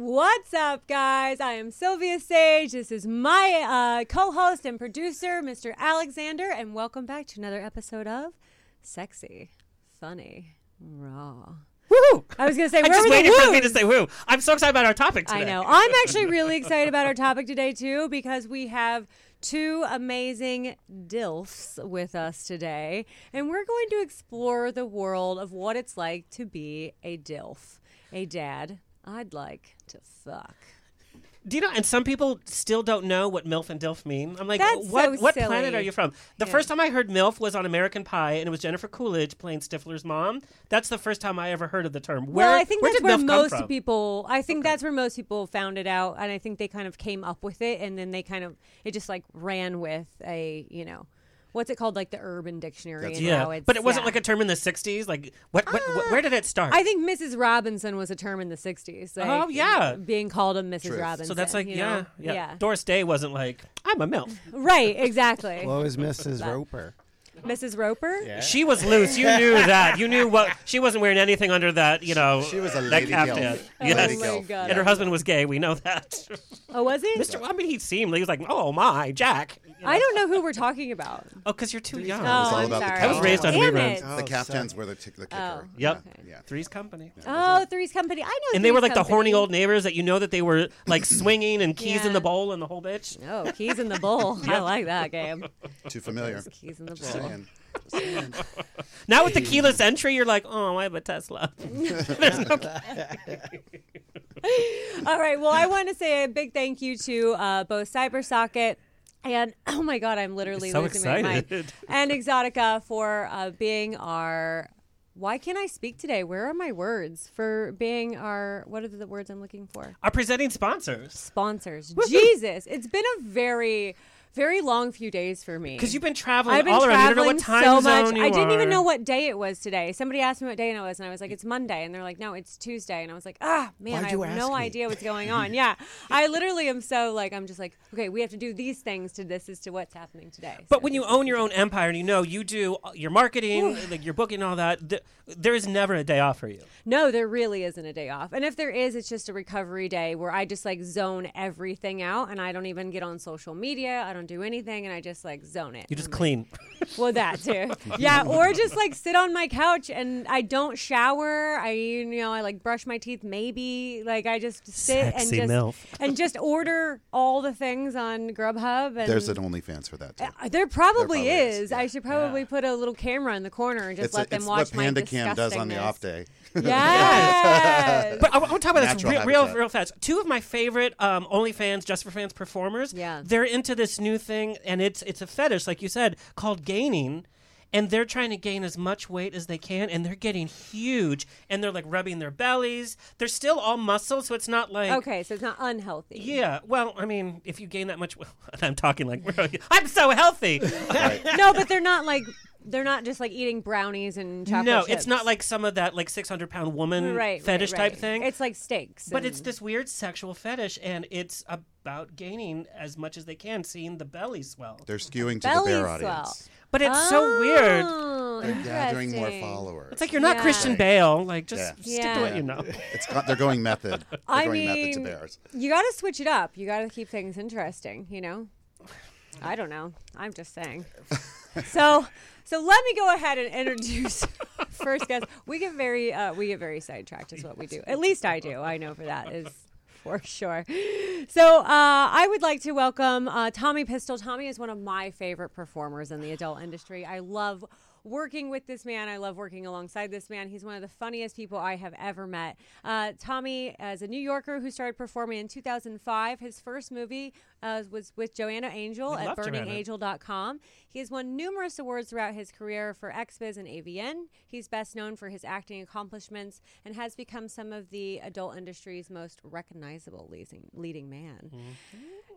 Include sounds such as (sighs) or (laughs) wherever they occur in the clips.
What's up, guys? I am Sylvia Sage. This is my uh, co host and producer, Mr. Alexander, and welcome back to another episode of Sexy, Funny, Raw. Woo! I was going to say, I just waited for me to say woo. I'm so excited about our topic today. I know. I'm actually really excited about our topic today, too, because we have two amazing DILFs with us today. And we're going to explore the world of what it's like to be a DILF, a dad I'd like to fuck. Do you know? And some people still don't know what MILF and DILF mean. I'm like, That's what? so what silly. planet are you from? The Yeah. first time I heard MILF was on American Pie, and it was Jennifer Coolidge playing Stifler's mom. That's the first time I ever heard of the term. Where, well, I think where that's where MILF most people. I think that's where most people found it out, and I think they kind of came up with it, and then they kind of it just like ran with a you know what's it called like the Urban Dictionary That's and Yeah, how it's but it wasn't yeah. like a term in the '60s. Like, what? what, what where did it ah, start? I think Mrs. Robinson was a term in the '60s. Like, Oh, yeah. being called a Mrs. Truth. Robinson. so that's like, you yeah, yeah, Doris Day wasn't like, I'm a MILF. (laughs) right, exactly. What was Mrs. (laughs) Roper? (laughs) Mrs. Roper. Yeah. She was loose. You knew (laughs) that. You knew what she wasn't wearing anything under that. You know, She was a that lady caftan. gilf. Oh Yes. Lady my. God. And her husband was gay. We know that. Oh, was he? Mr. I mean, he seemed. He was like, oh my, Jack. You know? I don't know who we're talking about. Oh, because you're too young. Oh, all I'm about the sorry. I was raised on Damn reruns. Oh, the caftans sorry. were the, t- the oh, kicker. Oh. Yep. Okay. Yeah. Three's Company. Oh, Three's Company. I know. And they were Three's like the horny old neighbors that you know that they were like (clears throat) swinging and keys in the bowl and the whole bitch. Oh, keys in the bowl. (laughs) I like that game. Too familiar. Keys in the bowl. Saying. Just saying. (laughs) Now with the keyless entry, you're like, oh, I have a Tesla. (laughs) There's no (laughs) All right. Well, I want to say a big thank you to uh, both CyberSocket and (clears throat) oh my god, I'm literally so losing my mind. excited. And Exxxotica for uh, being our. Why can't I speak today? Where are my words for being our? What are the words I'm looking for? Our presenting sponsors. Sponsors. Jesus, it's been a very, very long few days for me. Because you've been traveling I've been all around. You don't know traveling what time so zone much. you I didn't even know what day it was today. Somebody asked me what day it was, and I was like, "It's Monday," and they're like, "No, it's Tuesday," and I was like, "Ah, man, I have no me? idea what's going on." (laughs) yeah, I literally am so like, I'm just like, okay, we have to do these things to this as to what's happening today. But So when you own your own empire and you know you do your marketing, like your booking all that, th- there is never a day off for you. no, there really isn't a day off, and if there is, it's just a recovery day where I just like zone everything out, and I don't even get on social media. I don't do anything, and I just like zone it. You just I'm like, clean. (laughs) Well, that too. (laughs) yeah, or just like sit on my couch and I don't shower. I you know I like brush my teeth. Maybe like I just sit Sexy and just MILF. and just order all the things on Grubhub. And There's an OnlyFans for that too. Uh, there probably, There probably is. is, I should probably Yeah. put a little camera in the corner and just it's let a- them it's watch what my Panda Cam does on the off day. (laughs) Yes. But I want to talk about this real, real, habitat. real fast. Two of my favorite um, OnlyFans, Just for Fans performers. Yeah. they're into this new thing, and it's it's a fetish, like you said, called gaining. And they're trying to gain as much weight as they can, and they're getting huge. And they're like rubbing their bellies. They're still all muscle, so it's not like okay, so it's not unhealthy. Yeah, well, I mean, if you gain that much, (laughs) I'm talking like (laughs) I'm so healthy. Right. No, but they're not like they're not just like eating brownies and chocolate no, chips. it's not like some of that like 600 pound woman right, fetish right, type thing. It's like steaks. But it's this weird sexual fetish, and it's about gaining as much as they can, seeing the belly swell. They're skewing to Belly the bear swell. audience. But it's so weird. Oh, They're gathering more followers. It's like you're not Yeah. Christian Bale. Like, just Yeah. stick Yeah. to what you know. (laughs) It's got, they're going method. (laughs) They're I going method mean, to bears. You got to switch it up. You got to keep things interesting, you know? I don't know. I'm just saying. (laughs) so, so let me go ahead and introduce (laughs) first guest. We get very uh, we get very sidetracked is what we do. At least I do. I know for that is for sure. So uh, I would like to welcome uh, Tommy Pistol. Tommy is one of my favorite performers in the adult industry. I love working with this man. I love working alongside this man. He's one of the funniest people I have ever met. Uh, Tommy is a New Yorker who started performing in 2005. His first movie uh, was with Joanna Angel We at burningangel.com. He has won numerous awards throughout his career for XBiz and AVN. He's best known for his acting accomplishments and has become some of the adult industry's most recognizable leading, leading man.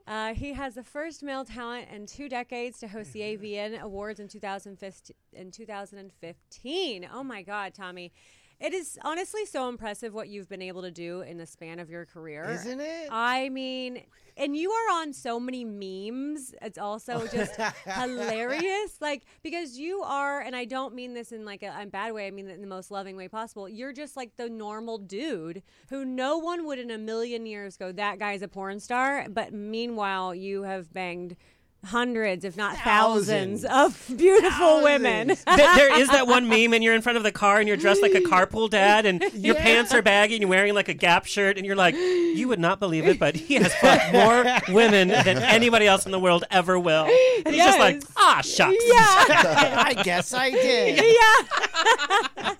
Uh, he has the first male talent in two decades to host the AVN Awards in 2015. In 2015. Oh my God, Tommy. It is honestly so impressive what you've been able to do in the span of your career. Isn't it? I mean, and you are on so many memes. It's also (laughs) just hilarious. Like, because you are, and I don't mean this in like a, a bad way, I mean it in the most loving way possible. You're just like the normal dude who no one would in a million years go, that guy's a porn star. But meanwhile, you have banged hundreds, if not thousands, Thousands. of beautiful women. Thousands. (laughs) Th- there is that one (laughs) meme, and you're in front of the car, and you're dressed like a carpool dad, and your Yeah. pants are baggy, and you're wearing like a Gap shirt, and you're like, you would not believe it, but he has fucked more (laughs) women than anybody else in the world ever will. And he's just like, ah, shucks. yeah. I guess I did. yeah.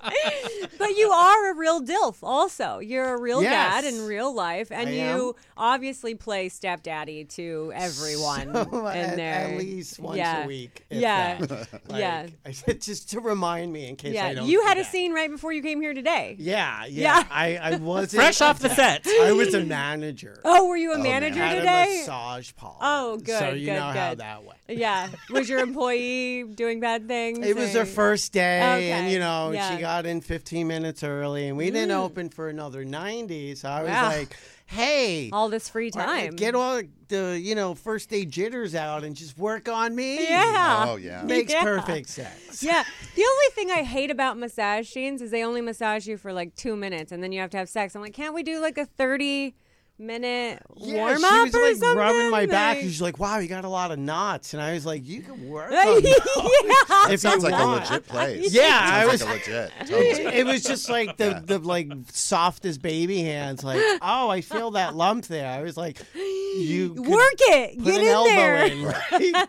but you are a real DILF also. You're a real Yes. dad in real life. And I you obviously play stepdaddy to everyone So, in at, there. at least once yeah. a week. (laughs) Yeah. Like, Yeah. I said just to remind me in case Yeah. I don't. You had a forget. scene right before you came here today. Yeah, yeah. Yeah. I, I (laughs) wasn't Fresh off the (laughs) set. I was a manager. Oh, were you a oh, man. manager had a today? massage parlor. Oh, good, So you good, know how good. that went. Yeah. Was your employee doing bad things? It was her first day, and you know yeah. she got in 15 minutes early, and we didn't mm. open for another 90. So I was Wow. like, "Hey, all this free uh, time. get all the you know first day jitters out and just work on me." Yeah. Oh yeah. makes Yeah. perfect sense. Yeah. The only thing I hate about massage scenes is they only massage you for like two minutes and then you have to have sex. I'm like, can't we do like a 30 minute Yeah, warm she was or like something? rubbing my back. Like- and She's like, "Wow, you got a lot of knots," and I was like, "You can work." (laughs) yeah. On those if (laughs) Sounds you like a legit place. (laughs) Yeah, I was. like a legit. Totally. It was just like the the like softest baby hands. Like, (gasps) oh, I feel that lump there. I was like, you (gasps) Work it. Get an in elbow there. in, right?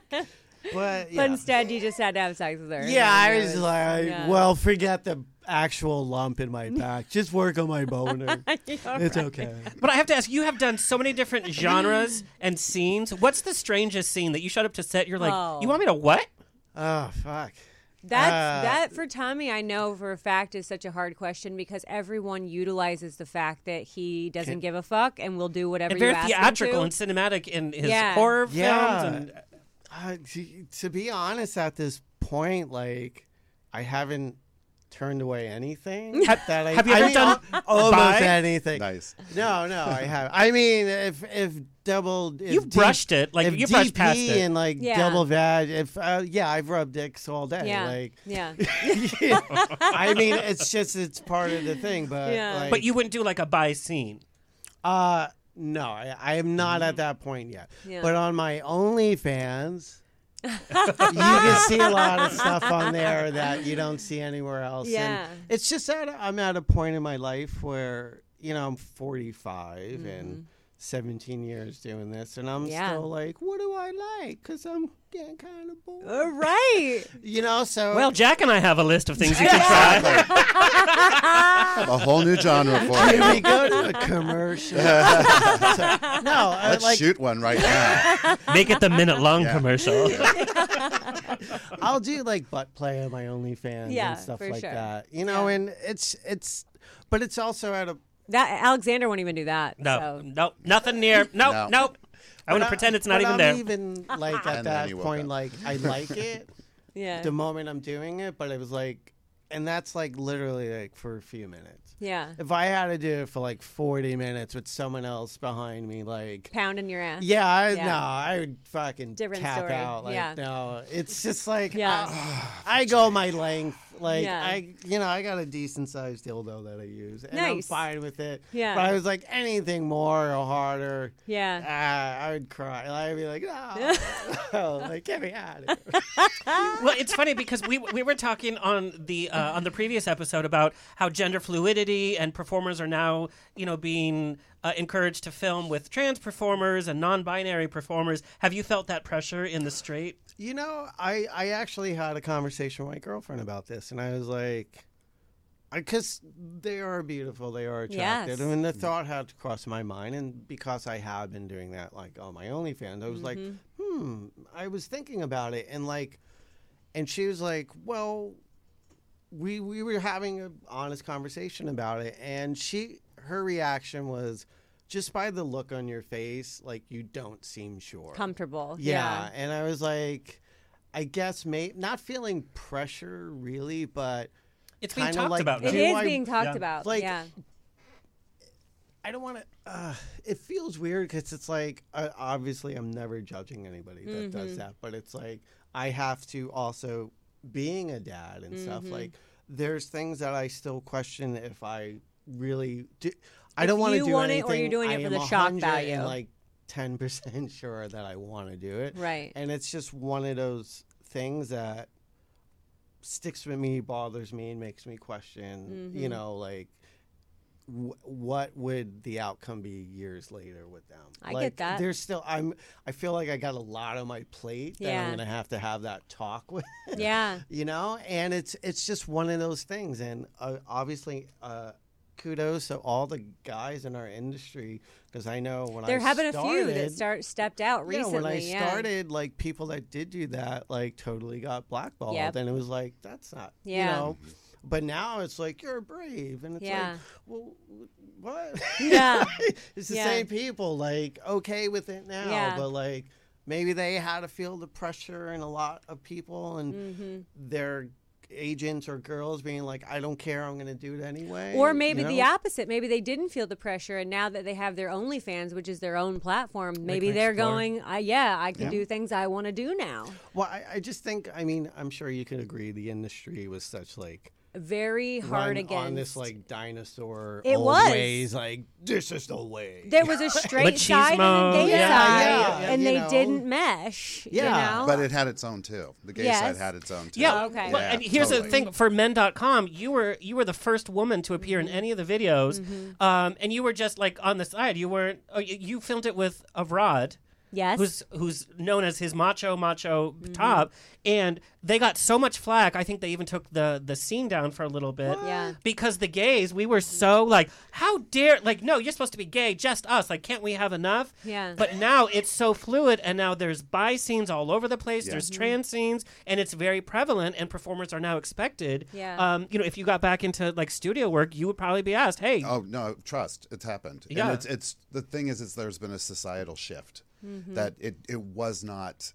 But But instead, you just had to have sex with her. yeah, I it was like, yeah. well, forget the actual lump in my back. Just work on my boner. (laughs) It's okay. But I have to ask, you have done so many different (laughs) genres and scenes. What's the strangest scene that you showed up to set? You're like, Oh. you want me to what? Oh fuck. That's Uh, that for Tommy. I know for a fact is such a hard question because everyone utilizes the fact that he doesn't give a fuck and will do whatever And you very ask theatrical him and cinematic in his Yeah. horror Yeah. films. And Uh, to, to be honest, at this point, like, I haven't turned away anything (laughs) Have- that I have you I ever mean, done almost bi? anything. Nice. No, no, I have. I mean, if if double, if You've deep- brushed it, like, if you brushed DP past it. and like Yeah. double vag. If uh, yeah, I've rubbed dicks all day. Yeah, Like, yeah. (laughs) I mean, it's just it's part of the thing. But Yeah. like, but you wouldn't do like a bi scene. uh, no, I, I am not at that point yet. Yeah. But on my OnlyFans, you can see a lot of (laughs) stuff on there that you don't see anywhere else. And Yeah. it's just that I'm at a point in my life where, you know, I'm 45 and mm-hmm. 17 years doing this, and I'm. Yeah. still like, what do I like? Because I'm getting kind of bored. All right. (laughs) you know, so. Well, Jack and I have a list of things you can try. (laughs) A whole new genre for can you. we go to a commercial? (laughs) So- no, I Let's like shoot one right now. Make it the minute long Yeah. commercial. I'll do like butt play on my OnlyFans Yeah, and stuff like sure. that. You know, Yeah. and it's it's, but it's also at a. That Alexander won't even do that. No, so. no, nothing near. Nope, (laughs) No. nope. I want to pretend it's not but even I'm there. Even like at And then that you woke point, up. like I like it (laughs) Yeah. the moment I'm doing it, but it was like, and that's like literally like for a few minutes. Yeah. If I had to do it for like 40 minutes with someone else behind me, like. Pounding your ass. Yeah, I, Yeah. no, I would fucking Different tap story. out. Like, Yeah. no, it's just like, Yeah. I, (sighs) I go my length. Like, Yeah. I, you know, I got a decent sized dildo that I use, and I'm fine with it. Yeah. But I was like, anything more or harder, Yeah. ah, I would cry. I'd be like, no, (laughs) (laughs) like get me out of here. (laughs) well, it's funny because we we were talking on the uh, on the previous episode about how gender fluidity and performers are now you know being uh, encouraged to film with trans performers and non-binary performers. Have you felt that pressure in the straight? You know, I I actually had a conversation with my girlfriend about this, and I was like, because they are beautiful, they are attractive, Yes. I mean, the thought had to cross my mind, and because I have been doing that, like on my OnlyFans, I was like, hmm, I was thinking about it, and like, and she was like, well, we we were having an honest conversation about it, and she her reaction was. Just by the look on your face, like you don't seem sure. Comfortable. Yeah, and I was like, I guess may not feeling pressure really, but It's being talked like about. It now. Do is I- being talked Yeah. about. Like, yeah. I don't want to. Uh, it feels weird because it's like uh, obviously I'm never judging anybody that Mm-hmm. does that, but it's like I have to also being a dad and stuff. Mm-hmm. Like there's things that I still question if I really do. I don't want to do want it anything. or you're doing it I for am the shock 100 value. like ten percent (laughs) sure that I want to do it. Right. and it's just one of those things that sticks with me, bothers me, and makes me question. Mm-hmm. You know, like w- what would the outcome be years later with them? I get like, that. There's still I'm. I feel like I got a lot on my plate that Yeah. I'm gonna have to have that talk (laughs) with. Yeah. you know, and it's it's just one of those things, and uh, obviously. Uh, Kudos to all the guys in our industry because I know when I started, There I have been a few that start stepped out recently. yeah, when I yeah. started, like people that did do that, like totally got blackballed, Yep. and it was like that's not, Yeah. you know. But now it's like you're brave, and it's Yeah. like, well, what? (laughs) Yeah. (laughs) it's the Yeah. same people, like okay with it now, but like maybe they had to feel the pressure, and a lot of people and Mm-hmm. their agents or girls being like, I don't care, I'm going to do it anyway. Or you maybe the opposite. Maybe they didn't feel the pressure, and now that they have their OnlyFans, which is their own platform, maybe they're explore. going, uh, "Yeah, I can Yeah. do things I want to do now." Well, I, I just think, I mean, I'm sure you can agree the industry was such like Very hard run against. on this like dinosaur It old was. ways like this is the way there was a (laughs) straight side and a gay yeah, side, yeah, and you they know. didn't mesh. Yeah. you know? But it had its own too. The gay Yes. side had its own too. Yeah. okay. Well, and here's totally. the thing: for Men.com, you were you were the first woman to appear in any of the videos, Mm-hmm. um, and you were just like on the side. You weren't. Oh, you, you filmed it with Avrad, yes, who's who's known as his macho macho Mm-hmm. top, and they got so much flack. I think they even took the the scene down for a little bit. Yeah. Because the gays, we were so like, how dare like, no, you're supposed to be gay, just us. Like, can't we have enough? Yeah. But now it's so fluid, and now there's bi scenes all over the place. There's Mm-hmm. trans scenes, and it's very prevalent. And performers are now expected. Yeah. Um, you know, if you got back into like studio work, you would probably be asked, "Hey, Oh no, trust. It's happened. Yeah. And it's it's the thing is is there's been a societal shift Mm-hmm. that it, it was not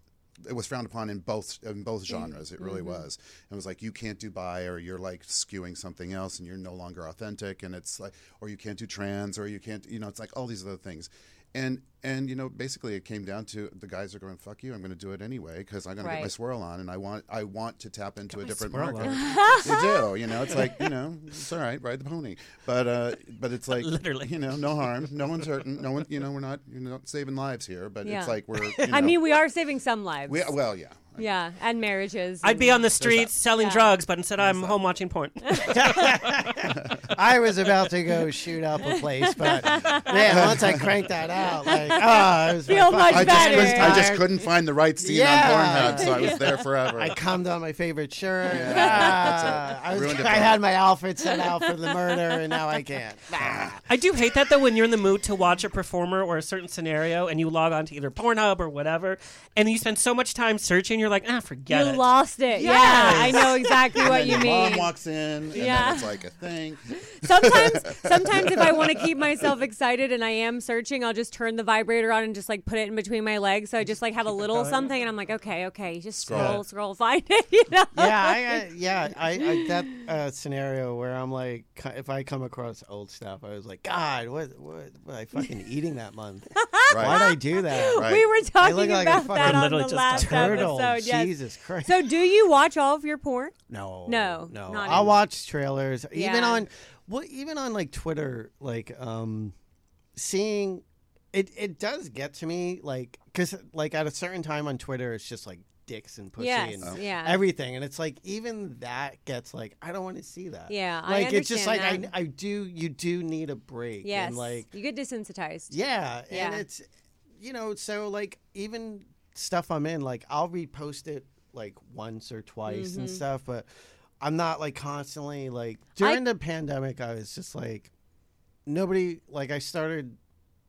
it was frowned upon in both in both genres. It really Mm-hmm. was. It was like you can't do bi or you're like skewing something else and you're no longer authentic and it's like or you can't do trans or you can't you know it's like all these other things. And and you know basically it came down to the guys are going fuck you I'm going to do it anyway because I'm going to get my swirl on and I want I want to tap into a different market. you do you know it's like you know it's all right ride the pony but uh but it's (laughs) like Literally. you know no harm no one's hurting no one you know we're not you're not saving lives here but Yeah. it's like we're (laughs) you I mean, we are saving some lives. we, well yeah yeah, and marriages. I'd be on the streets selling Yeah. drugs, but instead I'm home watching porn." (laughs) I was about to go shoot up a place, but man, once I cranked that out, like, ah, it was Feel my much I just, better. couldn't, I just couldn't find the right scene Yeah. on Pornhub so I was there forever I cummed on my favorite shirt. Yeah, Ah, I, was, Ruined it I for had my outfit set out for the murder, and now I can't. Ah. I do hate that though when you're in the mood to watch a performer or a certain scenario and you log on to either Pornhub or whatever and you spend so much time searching, you're like, ah, forget You it. lost it. Yeah, I know exactly and what then you your mom mean. walks in and Yeah. then it's like a thing sometimes sometimes if I want to keep myself excited and I am searching, I'll just turn the vibrator on and just like put it in between my legs. So I just like have a little something and I'm like, okay, okay, just scroll, Scroll. scroll, find it. (laughs) You know? yeah, I, I yeah, I, I that uh, scenario where I'm like, if I come across old stuff, I was like, God, what, what, was I fucking eating that month? (laughs) right Why'd I do that? (laughs) Right. We were talking look like about fucking that on the last Turtle, episode. Yes. Jesus Christ. So, do you watch all of your porn? No, No, no. not I'll watch trailers, even Yeah. on, well, even on like Twitter, like um, seeing it. It does get to me, like, because like at a certain time on Twitter, it's just like dicks and pussy Yes, and yeah. everything, and it's like even that gets like I don't want to see that. Yeah, I like it's just like I I do you do need a break. Yes. and like you get desensitized. yeah, yeah, and it's you know so like even stuff I'm in like I'll repost it like once or twice Mm-hmm. and stuff, but I'm not like constantly like during the pandemic. I was just like nobody like I started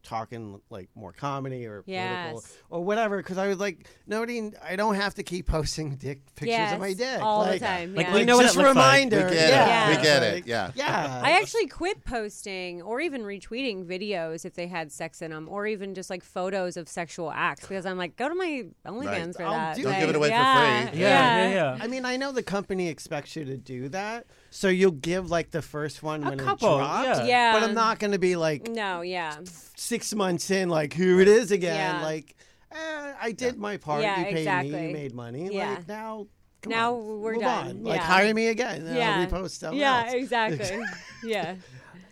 talking like more comedy or political or whatever because I was like nobody I don't have to keep (laughs) posting dick pictures yes, of my dick all like, the time. Like, yeah. we know what just a looks like. reminder We get it. We get it. Yeah. yeah (laughs) I actually quit posting or even retweeting videos if they had sex in them, or even just like photos of sexual acts because I'm like, go to my OnlyFans Right. for I'll that. do Don't Like, give it away for yeah, free. Yeah, yeah, yeah. I mean, I know the company expects you to do that, so you'll give like the first one A when couple, it drops. yeah. Yeah. But I'm not going to be like No, yeah, six months in, like here it is again. Yeah. Like, eh, I did my part. Yeah, you paid me. exactly. You made money. Yeah. Like now, come Now on, we're move done. on. Like Yeah. hire me again. yeah, I'll repost stuff yeah, else. exactly, (laughs) yeah.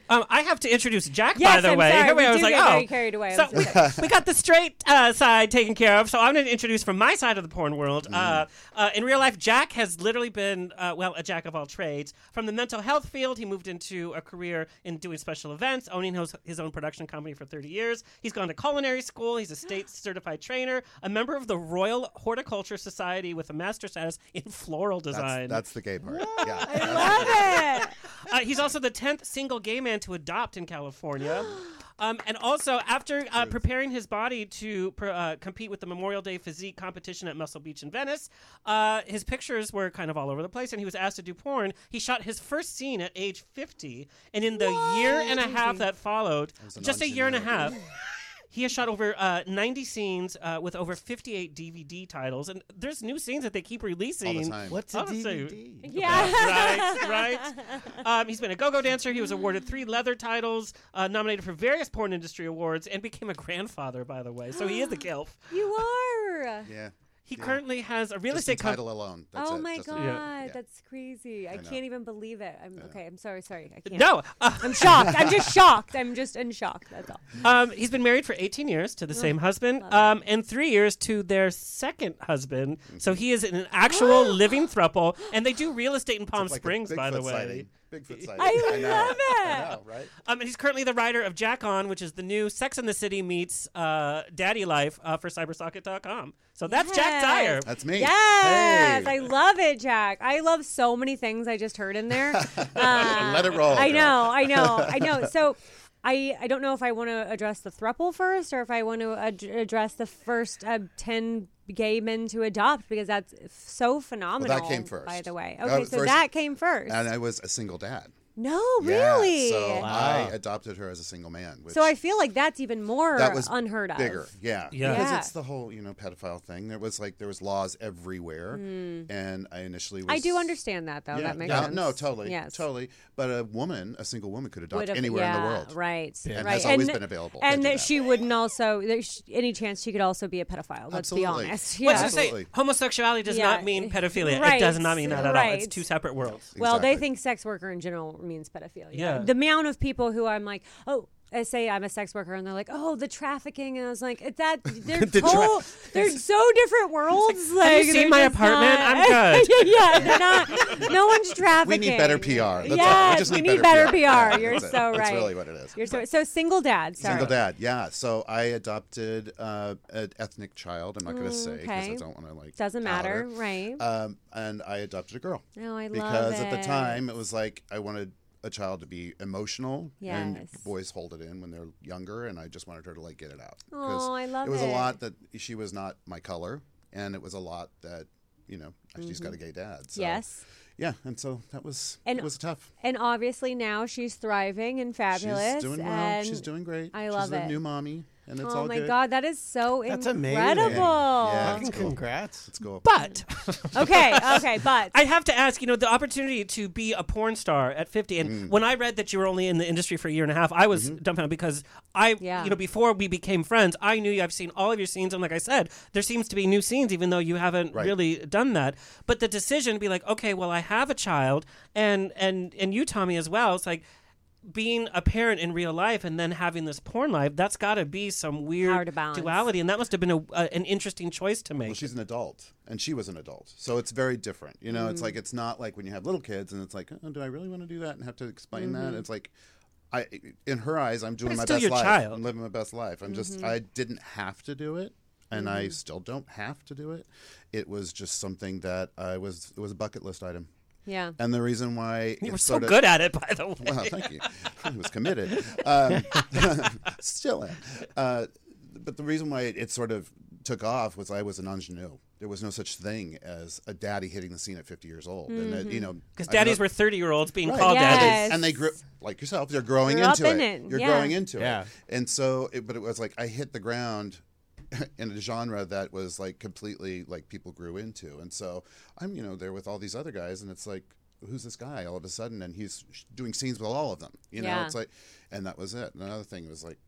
Um, I have to introduce Jack, by the I'm way. sorry. Here We I was like, oh. carried away. So we, we got the straight uh, side taken care of. So I'm going to introduce from my side of the porn world. Uh, uh, in real life, Jack has literally been, uh, well, a jack of all trades. From the mental health field, he moved into a career in doing special events, owning his, his own production company for 30 years. He's gone to culinary school. He's a state (gasps) certified trainer, a member of the Royal Horticulture Society with a master's status in floral design. That's, that's the gay part. I Yeah. love it. (laughs) Uh, he's also the 10th single gay man to adopt in California. (gasps) Um, and also, after uh, preparing his body to pr- uh, compete with the Memorial Day physique competition at Muscle Beach in Venice, uh, his pictures were kind of all over the place, and he was asked to do porn. He shot his first scene at age 50, and in the year and a half that followed, just a year and a half. (laughs) he has shot over uh, 90 scenes uh, with over 58 DVD titles, and there's new scenes that they keep releasing All the time. What's a Honestly. DVD? Yeah. (laughs) right, right. Um, he's been a go-go dancer. He was awarded three leather titles, uh, nominated for various porn industry awards, and became a grandfather. By the way, so he is a gilf. You are. Yeah. He Yeah. currently has a real Just estate company. title alone. That's oh it. my Just god, Yeah. that's crazy! I, know. can't even believe it. I'm okay. I'm sorry. Sorry, I can't. No, uh, I'm shocked. I'm just (laughs) shocked. I'm just in shock. That's all. um, he's been married for 18 years to the same husband, um, and three years to their second husband. So he is an actual (gasps) living throuple, and they do real estate in Palm like Springs, by the Bigfoot way. sighting. Bigfoot sighting. I know. love I it. know, right? Um, and he's currently the writer of Jack On, which is the new Sex in the City meets uh, Daddy Life uh, for Cybersocket.com. So that's Jack Dyer. That's me. Yes, Hey. I love it, Jack. I love so many things I just heard in there. Uh, (laughs) Let it roll. I girl. know, I know, (laughs) I know. So. I, I don't know if I want to address the thruple first or if I want to ad- address the first uh, 10 gay men to adopt because that's f- so phenomenal. That came first. By the way. Okay, was so first- that came first. And I was a single dad. No, Yeah, really? So Wow. I adopted her as a single man. Which So I feel like that's even more that was unheard of. bigger. Yeah. Yeah. Because Yeah. it's the whole, you know, pedophile thing. There was like there was laws everywhere. Mm. And I initially was. I do understand that though. Yeah, that makes yeah, sense. No, totally. Yes. Totally. But a woman, a single woman could adopt Would've- anywhere in the yeah, world. Right. And right. has always been available to And that that. she wouldn't also, there's any chance she could also be a pedophile. Let's be Absolutely. honest. Let's Yeah. just say Absolutely. homosexuality does Yeah. not mean pedophilia. Right, It does not mean that at all. It's right. two separate worlds. Well, they Exactly. think sex worker in general means pedophilia. Yeah. The amount of people who I'm like, oh, I say I'm a sex worker, and they're like, oh, the trafficking, and I was like, it's that (laughs) they're The tra- whole, they're so different worlds. Like, Have you seen my apartment? not- I'm (laughs) good. yeah, they're not. No one's trafficking. (laughs) We need better PR. That's all. Yes, We need, need better PR. Yeah, You're that's it. so That's right. really what it is. You're so so single dad. Sorry. Single dad, yeah. So I adopted uh, an ethnic child. I'm not going to say because okay. I don't want to like. Doesn't matter, her. right? Um, and I adopted a girl oh, I love because it. Because at the time it was like I wanted a child to be emotional, and boys hold it in when they're younger, and I just wanted her to like get it out. Oh, I love it was it. a lot that she was not my color, and it was a lot that you know she's got a gay dad. So, Mm-hmm. yes. yeah, and so that was And- it was tough. And obviously now she's thriving and fabulous. She's doing well. She's doing great. I love she's love a new mommy, and it's oh all my god, that is so That's incredible. amazing. Yeah. Fucking cool. congrats. Let's go. But (laughs) okay, okay, but I have to ask, you know, the opportunity to be a porn star at 50. And Mm. when I read that you were only in the industry for a year and a half, I was Mm-hmm. dumbfounded because I, Yeah. you know, before we became friends, I knew you. I've seen all of your scenes. And like I said, there seems to be new scenes, even though you haven't Right. really done that. But the decision to be like, okay, well, I have a child, and and and you, Tommy, as well. It's like. Being a parent in real life and then having this porn life, that's got to be some weird Hard duality, and that must have been a, a, an interesting choice to make. Well, she's an adult, and she was an adult, so it's very different. You know, it's mm. like it's not like when you have little kids, and it's like, oh, do I really want to do that and have to explain that? Mm-hmm. It's like, I, in her eyes, I'm doing my best life. child. I'm living my best life. I'm just, mm-hmm. I didn't have to do it, and I mm-hmm. still don't have to do it. It was just something that I was. It was a bucket list item, Yeah. and the reason why you were so sort of- good at it, by the way. Well, thank you. I was committed. Um, (laughs) still am. Uh, but the reason why it, it sort of took off was I was an ingenue. There was no such thing as a daddy hitting the scene at 50 years old. And, it, you know, Because daddies know- were 30 year olds being Right. called Yes. daddies. and they grew like yourself. They're growing Grew up into in it. it, You're yeah. growing into Yeah. it. And so, it, but it was like I hit the ground (laughs) in a genre that was like completely like people grew into. And so I'm you know there with all these other guys, and it's like who's this guy all of a sudden, and he's doing scenes with all of them. You know, Yeah. it's like, and that was it. And another thing was like.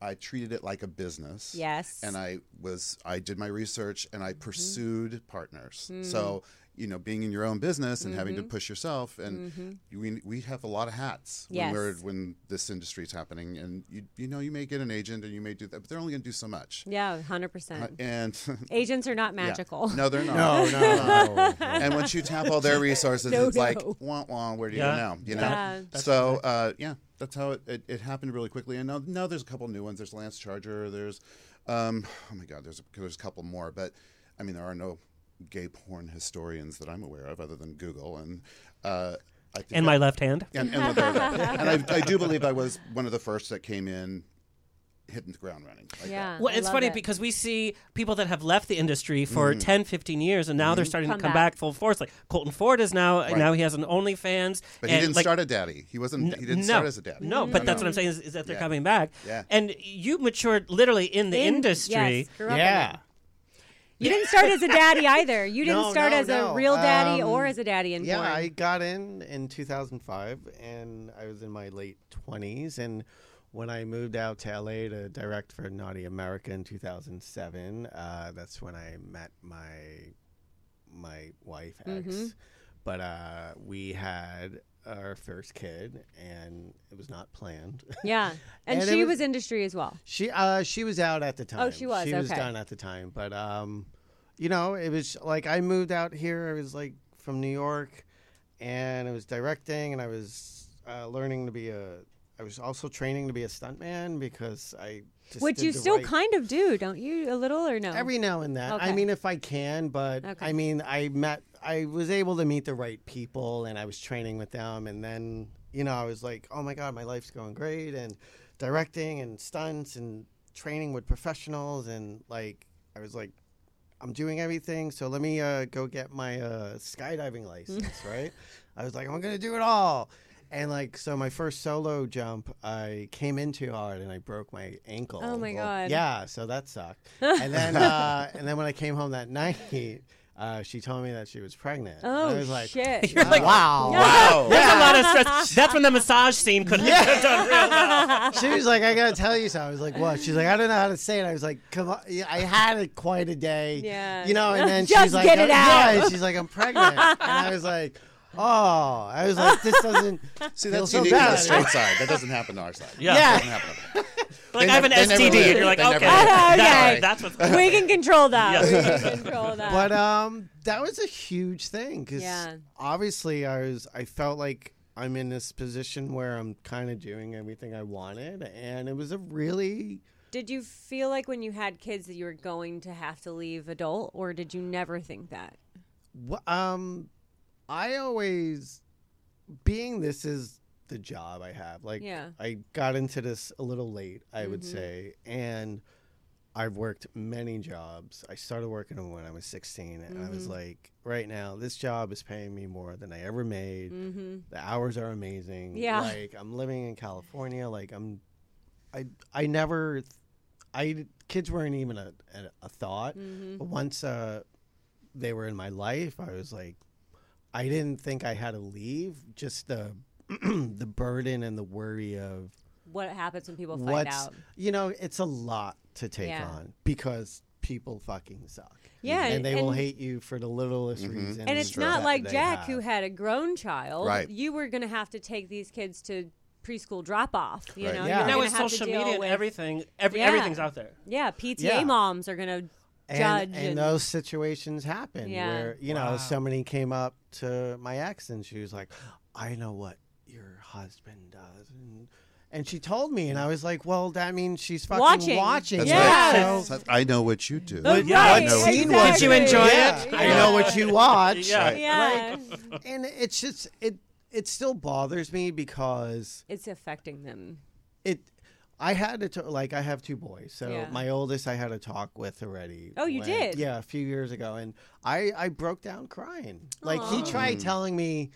I treated it like a business. Yes. And I was I did my research and Mm-hmm. I pursued partners. So, you know, being in your own business and having to Mm-hmm. push yourself and we, we have a lot of hats Yes. when we're when this industry is happening and you you know you may get an agent and you may do that but they're only going to do so much Yeah, 100%. and (laughs) Agents are not yeah. magical. no they're not (laughs) No, no, no. (laughs) and once you tap all their resources No, it's like no. wah wah where do you Yeah. go now you know Yeah. so uh, yeah that's how it, it, it happened really quickly and now, now there's a couple new ones there's Lance Charger there's um, oh my god there's a, there's a couple more but I mean there are no gay porn historians that I'm aware of other than Google and uh, I think And my left hand. and, and, there- (laughs) and I, I do believe I was one of the first that came in hitting the ground running. Like yeah. that. Well, it's funny it. because we see people that have left the industry for 10, 15 years, and now they're starting Come to come back. back. full force. Like Colton Ford is now now he has an OnlyFans. But he and, didn't like, start a daddy. He wasn't. He didn't no, start as a daddy. No, but that's what I'm saying is, is that they're Yeah. coming back. Yeah. And you matured literally in the In- industry. yes, grew up in yeah. You didn't start as a daddy (laughs) either. You didn't No, start no, as a real daddy Um, or as a daddy in general. Yeah, porn. I got in in 2005, and I was in my late 20s. And when I moved out to LA to direct for Naughty America in 2007, uh, that's when I met my my wife ex. Mm-hmm. But uh, we had our first kid, and it was not planned. (laughs) yeah. And, And she was- was, industry as well. She uh she was out at the time. Oh, she was, She was done at the time, but um, you know, it was like I moved out here. I was like from New York, and I was directing, and I was uh, learning to be a. I was also training to be a stuntman because I. Just Which you still right- kind of do, don't you? A little or no? Every now and then. I mean, if I can, but Okay. I mean, I met, I was able to meet the right people and I was training with them. And then, you know, I was like, oh my God, my life's going great. And directing and stunts and training with professionals. And like, I was like, I'm doing everything. So let me uh, go get my uh, skydiving license, (laughs) right? I was like, I'm going to do it all. And like, so my first solo jump, I came in too hard and I broke my ankle. Oh my God. Yeah, so that sucked. (laughs) and then, uh, and then when I came home that (laughs) night, uh, she told me that she was pregnant. Oh, I was like, shit. (laughs) You're like, wow. (laughs) Wow. There's a lot of stress. (laughs) That's when the massage scene could have done real well. she was like, I gotta tell you something. I was like, what? She's like, I don't know how to say it. I was like, come on. Yeah, I had it quite a day. Yeah. You know, and then Just she's like, get it out. Yeah, she's like, I'm pregnant. and I was like, oh. I was like, this doesn't See, feel that's so unique to the bad. straight side. That doesn't happen to our side. Yeah. Yeah. Doesn't happen. Like They I have an nev- they never STD, and you're like, okay, never will. Okay. that's, that's what's we can control that. Yeah. We can control that. But um, that was a huge thing because Yeah. obviously I was I felt like I'm in this position where I'm kind of doing everything I wanted, and it was a really did you feel like when you had kids that you were going to have to leave adult, or did you never think that? wh- um, I always being this is the job I have. Like Yeah. I got into this a little late, I would Mhm. say, and I've worked many jobs. I started working when I was 16, and I was Mhm. like, right now, this job is paying me more than I ever made. Mm-hmm. The hours are amazing. Yeah. Like I'm living in California. Like I'm, I I never, I kids weren't even a a, a thought. Mm-hmm. But once uh, they were in my life, I was like, I didn't think I had to leave. Just the (clears throat) the burden and the worry of What happens when people find out? you know, it's a lot to take Yeah. on because people fucking suck. Yeah, and, and- they will hate you for the littlest Mhm. reason. And it's True. not like Jack, have. who had a grown child. Right. You were going to have to take these kids to preschool drop off. You Right. know, Yeah. you're now gonna with social media and with- everything, every, Yeah. everything's out there. Yeah, PTA Yeah. moms are gonna and, judge and those situations happen Yeah. where you know Wow. somebody came up to my ex and she was like i know what your husband does and, and she told me and i was like well that means she's fucking Watching. watching, That's it. Yes. right. So- So I know what you do. Right, yeah, I know what scene you was. Did you enjoy Yeah, it? I know what you watch. Yeah. Right. Yeah, and it's just it it still bothers me because it's affecting them. it I had to t- like I have two boys, so Yeah. my oldest I had a talk with already. Oh, you when- did? Yeah, a few years ago, and I I broke down crying. Like he Aw. tried telling me.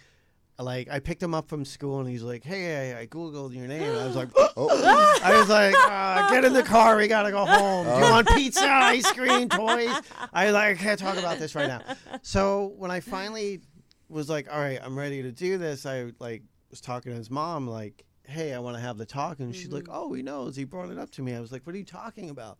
Like I picked him up from school and he's like, "Hey, I, I googled your name." And I was like, (gasps) Oh, I was like, uh, "Get in the car, we gotta go home. Do you want pizza, ice cream, (laughs) toys?" I was like, "I can't talk about this right now." So when I finally was like, "All right, I'm ready to do this," I like was talking to his mom, like, "Hey, I want to have the talk," and she's like, "Oh, he knows. He brought it up to me." I was like, "What are you talking about?"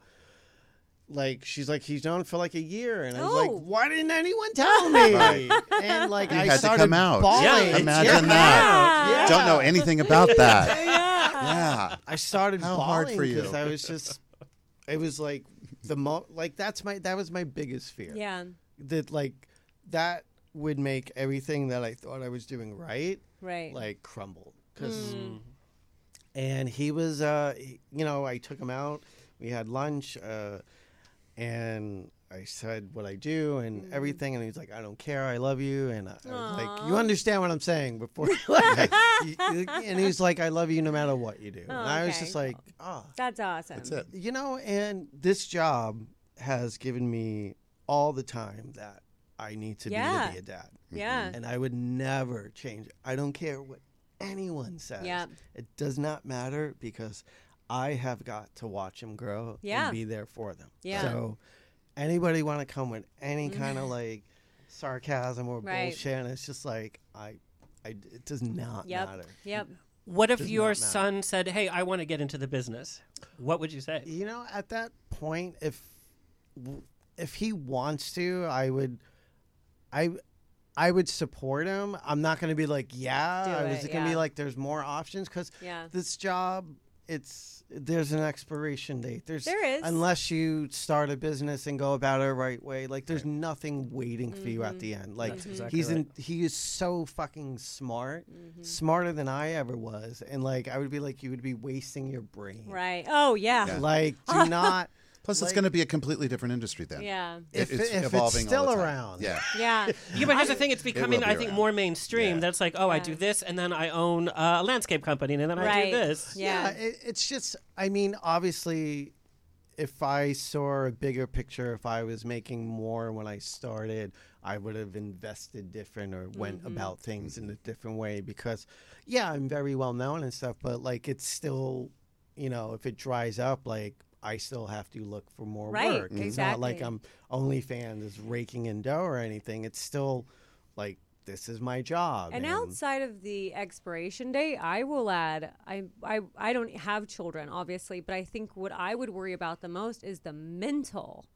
Like she's like he's known for like a year, and I was like, Oh. "Why didn't anyone tell me?" (laughs) Right. And like You I had to started come out. bawling. Yeah, imagine Yeah. that. Yeah. Don't know anything about that. (laughs) Yeah. Yeah. I started How bawling hard for you? because I was just, it was like the mo like that's my that was my biggest fear. Yeah. That like that would make everything that I thought I was doing right Right. like crumble because. Mm. And he was, uh, he- you know, I took him out. We had lunch, uh, and I said what I do and Mm. everything. And he's like, "I don't care. I love you." And I, I was like, "You understand what I'm saying?" Before, (laughs) (laughs) like, you- and he's like, "I love you no matter what you do." Oh, and I was okay. just like, "Oh, That's awesome. That's it. you know." And this job has given me all the time that I need to Yeah. be to be a dad, Yeah. and I would never change. it. I don't care what anyone says. Yeah. It does not matter because I have got to watch him grow Yeah. and be there for them. Yeah. So anybody want to come with any mm. kind of (laughs) like sarcasm or Right. bullshit, and it's just like I, I it does not Yep. matter. Yep. What if your son said, "Hey, I want to get into the business"? What would you say? You know, at that point, if if he wants to, I would, I. I would support him. I'm not going to be like, yeah. Do I was it, going to be like, there's more options because Yeah. this job it's there's an expiration date there's There is. unless you start a business and go about it the right way like there's nothing waiting for you at the end like That's exactly he's in, right. he is so fucking smart Mm-hmm. smarter than i ever was and like i would be like you would be wasting your brain Right. Oh yeah. Yeah. like do (laughs) not Plus, it's going to be a completely different industry then. Yeah. It- If- it's if it's evolving all still the time. around. Yeah. Yeah. Yeah, but (laughs) here's the thing: it's will becoming, be I think, around. more mainstream. Yeah. That's like, oh, I do this, and then I own uh, a landscape company, and then I Right. do this. Yeah. it, it's just i mean obviously if i saw a bigger picture if i was making more when i started i would have invested different or went Mm-hmm. about things in a different way because yeah i'm very well known and stuff but like it's still you know if it dries up like I still have to look for more Right, work. It's not like. I'm OnlyFans is raking in dough or anything. It's still like this is my job. And outside of the expiration date, I will add I, I I don't have children obviously, but I think what I would worry about the most is the mental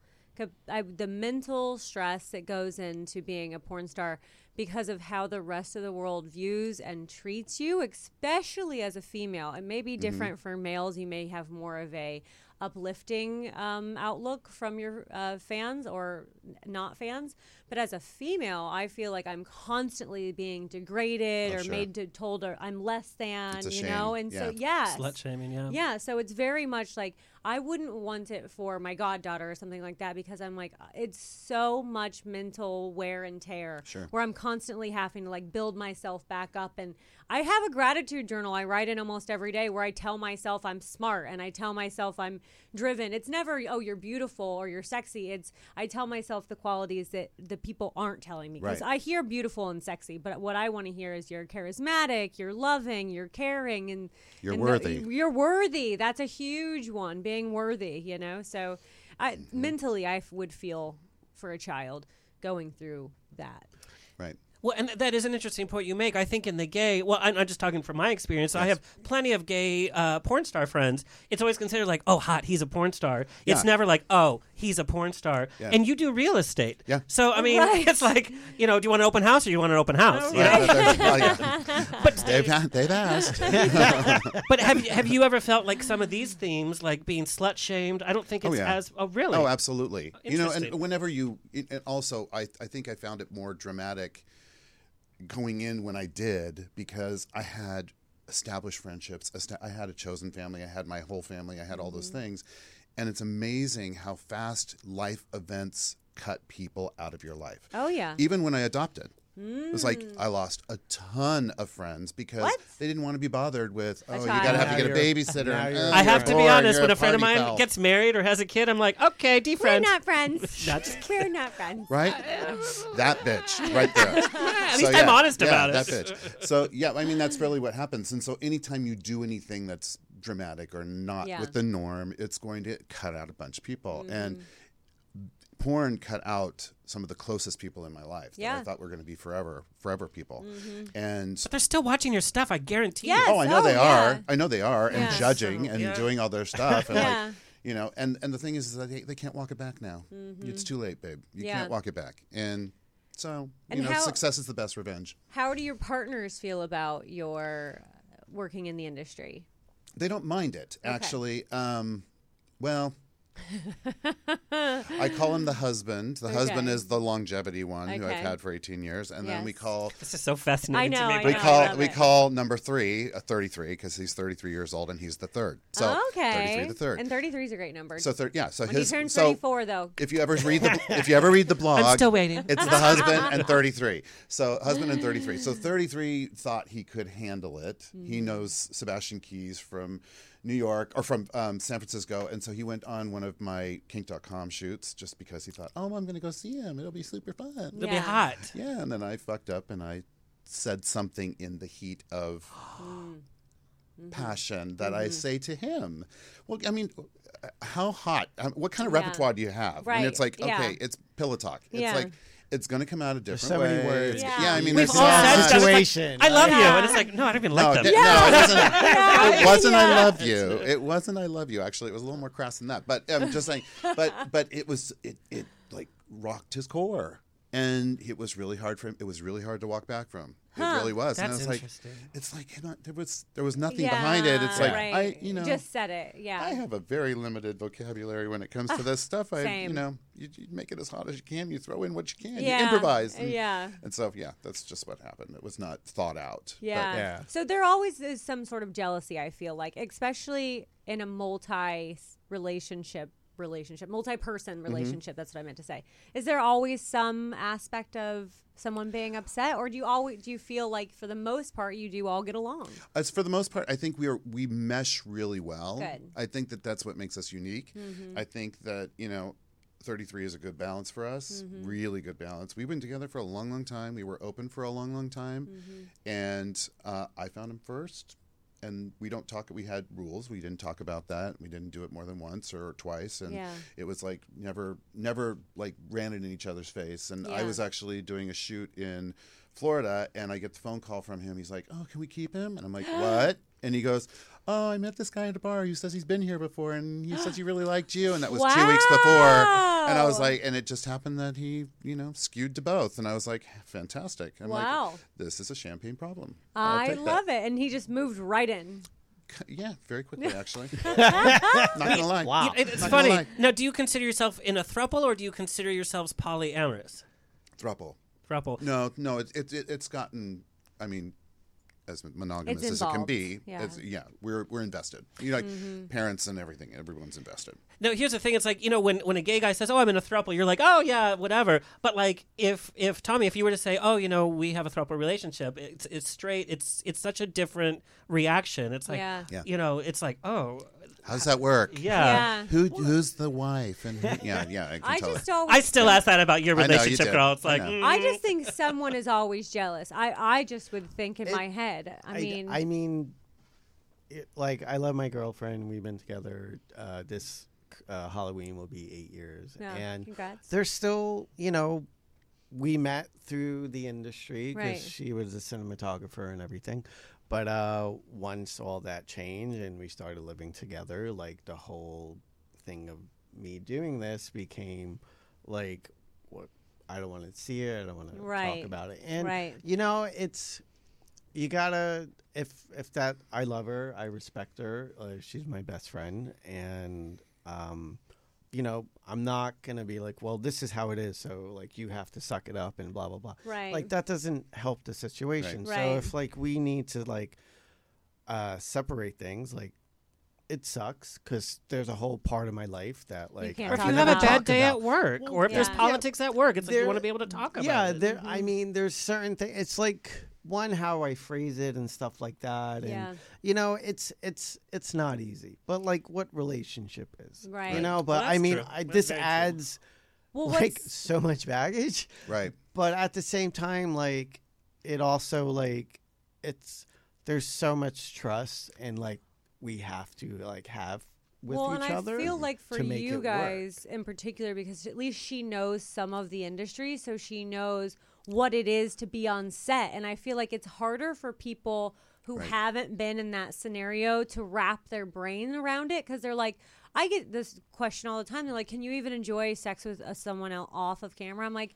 I, the mental stress that goes into being a porn star because of how the rest of the world views and treats you, especially as a female. It may be mm-hmm. different for males. You may have more of a uplifting um, outlook from your uh, fans or n- not fans. But as a female, I feel like I'm constantly being degraded Oh, or sure. made to told or I'm less than, It's a you shame. know. And so Yeah. Slut shaming, yeah. yeah, so it's very much like I wouldn't want it for my goddaughter or something like that because I'm like uh, it's so much mental wear and tear Sure. where I'm constantly having to like build myself back up and I have a gratitude journal I write in almost every day where I tell myself I'm smart and I tell myself I'm driven. It's never oh you're beautiful or you're sexy. It's I tell myself the qualities that the people aren't telling me because Right. I hear beautiful and sexy, but what I want to hear is you're charismatic, you're loving, you're caring and You're and worthy. you're worthy. That's a huge one, being worthy, you know? So I Mm-hmm. mentally I f- would feel for a child going through that. Right. Well, and that is an interesting point you make. I think in the gay, well, I'm, I'm just talking from my experience. I have plenty of gay uh, porn star friends. It's always considered like, oh, hot, he's a porn star. It's never like, oh, he's a porn star. Yeah. And you do real estate. Yeah. So I mean, Right. it's like, you know, do you want an open house or you want an open house? you? Right, (laughs) well, yeah. But they've, they've asked. (laughs) but have you, have you ever felt like some of these themes, like being slut shamed? I don't think it's Oh, yeah. as oh really. Oh, absolutely. You know, and whenever you, it- and also, I, I think I found it more dramatic going in when I did because I had established friendships. I had a chosen family. I had my whole family. I had all those mm-hmm. things. And it's amazing how fast life events cut people out of your life. Oh yeah. Even when I adopted. It was like I lost a ton of friends because What? they didn't want to be bothered with, oh, you got to have Now to get a babysitter. and, "Oh, I have to be honest. When a friend of mine foul." gets married or has a kid, I'm like, okay, We're not friends. That's- (laughs) We're not friends. (laughs) right? that bitch, right there. (laughs) At least I'm honest yeah, about it. That bitch. So yeah, I mean that's really what happens. And so anytime you do anything that's dramatic or not Yeah. with the norm, it's going to cut out a bunch of people. Mm-hmm. And porn cut out some of the closest people in my life that Yeah. Mm-hmm. I thought were going to be forever, forever people. And But they're still watching your stuff. I guarantee. Yes. you. oh, I know Oh, they yeah. are. I know they are, and judging So- and yeah. doing all their stuff, and Yeah. like you know, and and the thing is, is that they, they can't walk it back now. It's too late, babe. You Mm-hmm. Yeah. can't walk it back, and so And you know, how- success is the best revenge. How do your partners feel about your uh, working in the industry? They don't mind it, actually. Um, well, (laughs) I call him the husband. The husband is the longevity one who I've had for 18 years, and then we call This is so fascinating I know, to me. I we know, call love we it. call number three a 33 because he's 33 years old and he's the third. So okay. 33 the third. And 33 is a great number. so thir- yeah, so when his you turn so 34, though. if you ever (laughs) read the if you ever read the blog, I'm still waiting. It's the husband and (laughs) 33. So husband and 33. So 33 thought he could handle it. He mm-hmm. knows Sebastian Keys from New York or from um, San Francisco, and so he went on one of my Kink.com shoots just because he thought, oh, I'm going to go see him. It'll be super fun. It'll be hot. Yeah, and then I fucked up and I said something in the heat of (gasps) passion that I say to him. Well, I mean, uh, how hot? um, What kind of Yeah. repertoire do you have? Right, And it's like, yeah. okay, it's pillow talk. It's Yeah. like it's going to come out a different so many way. words. It's- Yeah. I mean, We've there's all said stuff. It's like. I love you, and it's like, no, I don't even no, like it, them. (laughs) di- no, it wasn't. Yeah. It wasn't. I love you. It wasn't. I love you. Actually, it was a little more crass than that. But I'm just saying. But but it was. It it like rocked his core, and it was really hard for him. It was really hard to walk back from. It really was. and I That's was like, interesting. it's like you know, there was there was nothing yeah, behind it. It's like right. I you know Just said it. Yeah. I have a very limited vocabulary when it comes to ah, this stuff. I, you know, you, you make it as hot as you can. You throw in what you can. Yeah. You improvise. And, Yeah. And so, yeah, that's just what happened. It was not thought out. But- Yeah. Yeah. So there always is some sort of jealousy, I feel like, especially in a multi relationship relationship, multi person Mm-hmm. relationship, that's what I meant to say. Is there always some aspect of someone being upset or do you always do you feel like for the most part you do all get along? As for the most part, I think we are we mesh really well. Good. Mm-hmm. I think that that's what makes us unique. I think that you know, 33 is a good balance for us. Mm-hmm. Really good balance. We've been together for a long, long time. We were open for a long, long time, Mm-hmm. and uh, I found him first. And we don't talk. We had rules. We didn't talk about that. We didn't do it more than once or twice. And Yeah. it was like never, never like ran it in each other's face. And I was actually doing a shoot in Florida, and I get the phone call from him. He's like, "Oh, can we keep him?" And I'm like, (gasps) "What?" And he goes, "Oh, I met this guy at a bar. He says he's been here before, and he says he really liked you." And that was two weeks before. And I was like, and it just happened that he, you know, skewed to both. And I was like, fantastic. I'm Wow. like, this is a champagne problem. I'll I take that. love it. And he just moved right in. Yeah, very quickly actually. (laughs) (laughs) Not gonna lie. Wow. It's Not funny. lie. Now, do you consider yourself in a throuple, or do you consider yourselves polyamorous? Thruple. Throuple. No, no, it, it, it, it's gotten. I mean, as monogamous as it can be. Yeah. It's, yeah, we're we're invested. You know, like mm-hmm. parents and everything. Everyone's invested. No, here's the thing. It's like you know when when a gay guy says, "Oh, I'm in a throuple," you're like, "Oh yeah, whatever." But like if if Tommy, if you were to say, "Oh, you know, we have a throuple relationship," it's it's straight. It's it's such a different reaction. It's like Yeah. Yeah. you know, it's like, oh How does that work? yeah. yeah. Who who's the wife? And who, yeah, yeah, I can I tell. just always I still ask that about your I know, you relationship, did. girl. It's I like, know. mm. I just think someone is always jealous. I, I just would think in my head. I I, mean, I mean, it, like I love my girlfriend. We've been together. Uh, this uh, Halloween will be eight years, Yeah, and congrats. there's still, you know, we met through the industry because Right. she was a cinematographer and everything. But uh, once all that changed and we started living together, like the whole thing of me doing this became like, what I don't want to see it. I don't want to Right. talk about it. And Right. you know, it's you gotta if if that I love her, I respect her. Uh, she's my best friend, and um, you know, I'm not gonna be like, well, this is how it is, so like you have to suck it up and blah blah blah. Right. Like that doesn't help the situation. Right. So Right. if like we need to like uh separate things, like it sucks because there's a whole part of my life that like can't Or if you have a bad day about. at work, Well, or if there's yeah. politics at work, it's like you want to be able to talk about yeah, it. there. I mean, there's certain things. It's like one how I phrase it and stuff like that. And Yeah. you know, it's it's it's not easy. But like, what relationship is? Right. You know, Well, but I mean. I, this adds Well, like so much baggage. Right. But at the same time, like it also like it's there's so much trust and like we have to like have with well, each and other. I feel like for to make it you work. guys in particular, because at least she knows some of the industry, so she knows what it is to be on set. And I feel like it's harder for people who Right. haven't been in that scenario to wrap their brain around it because they're like, I get this question all the time. They're like, "Can you even enjoy sex with uh, someone else off of camera?" I'm like.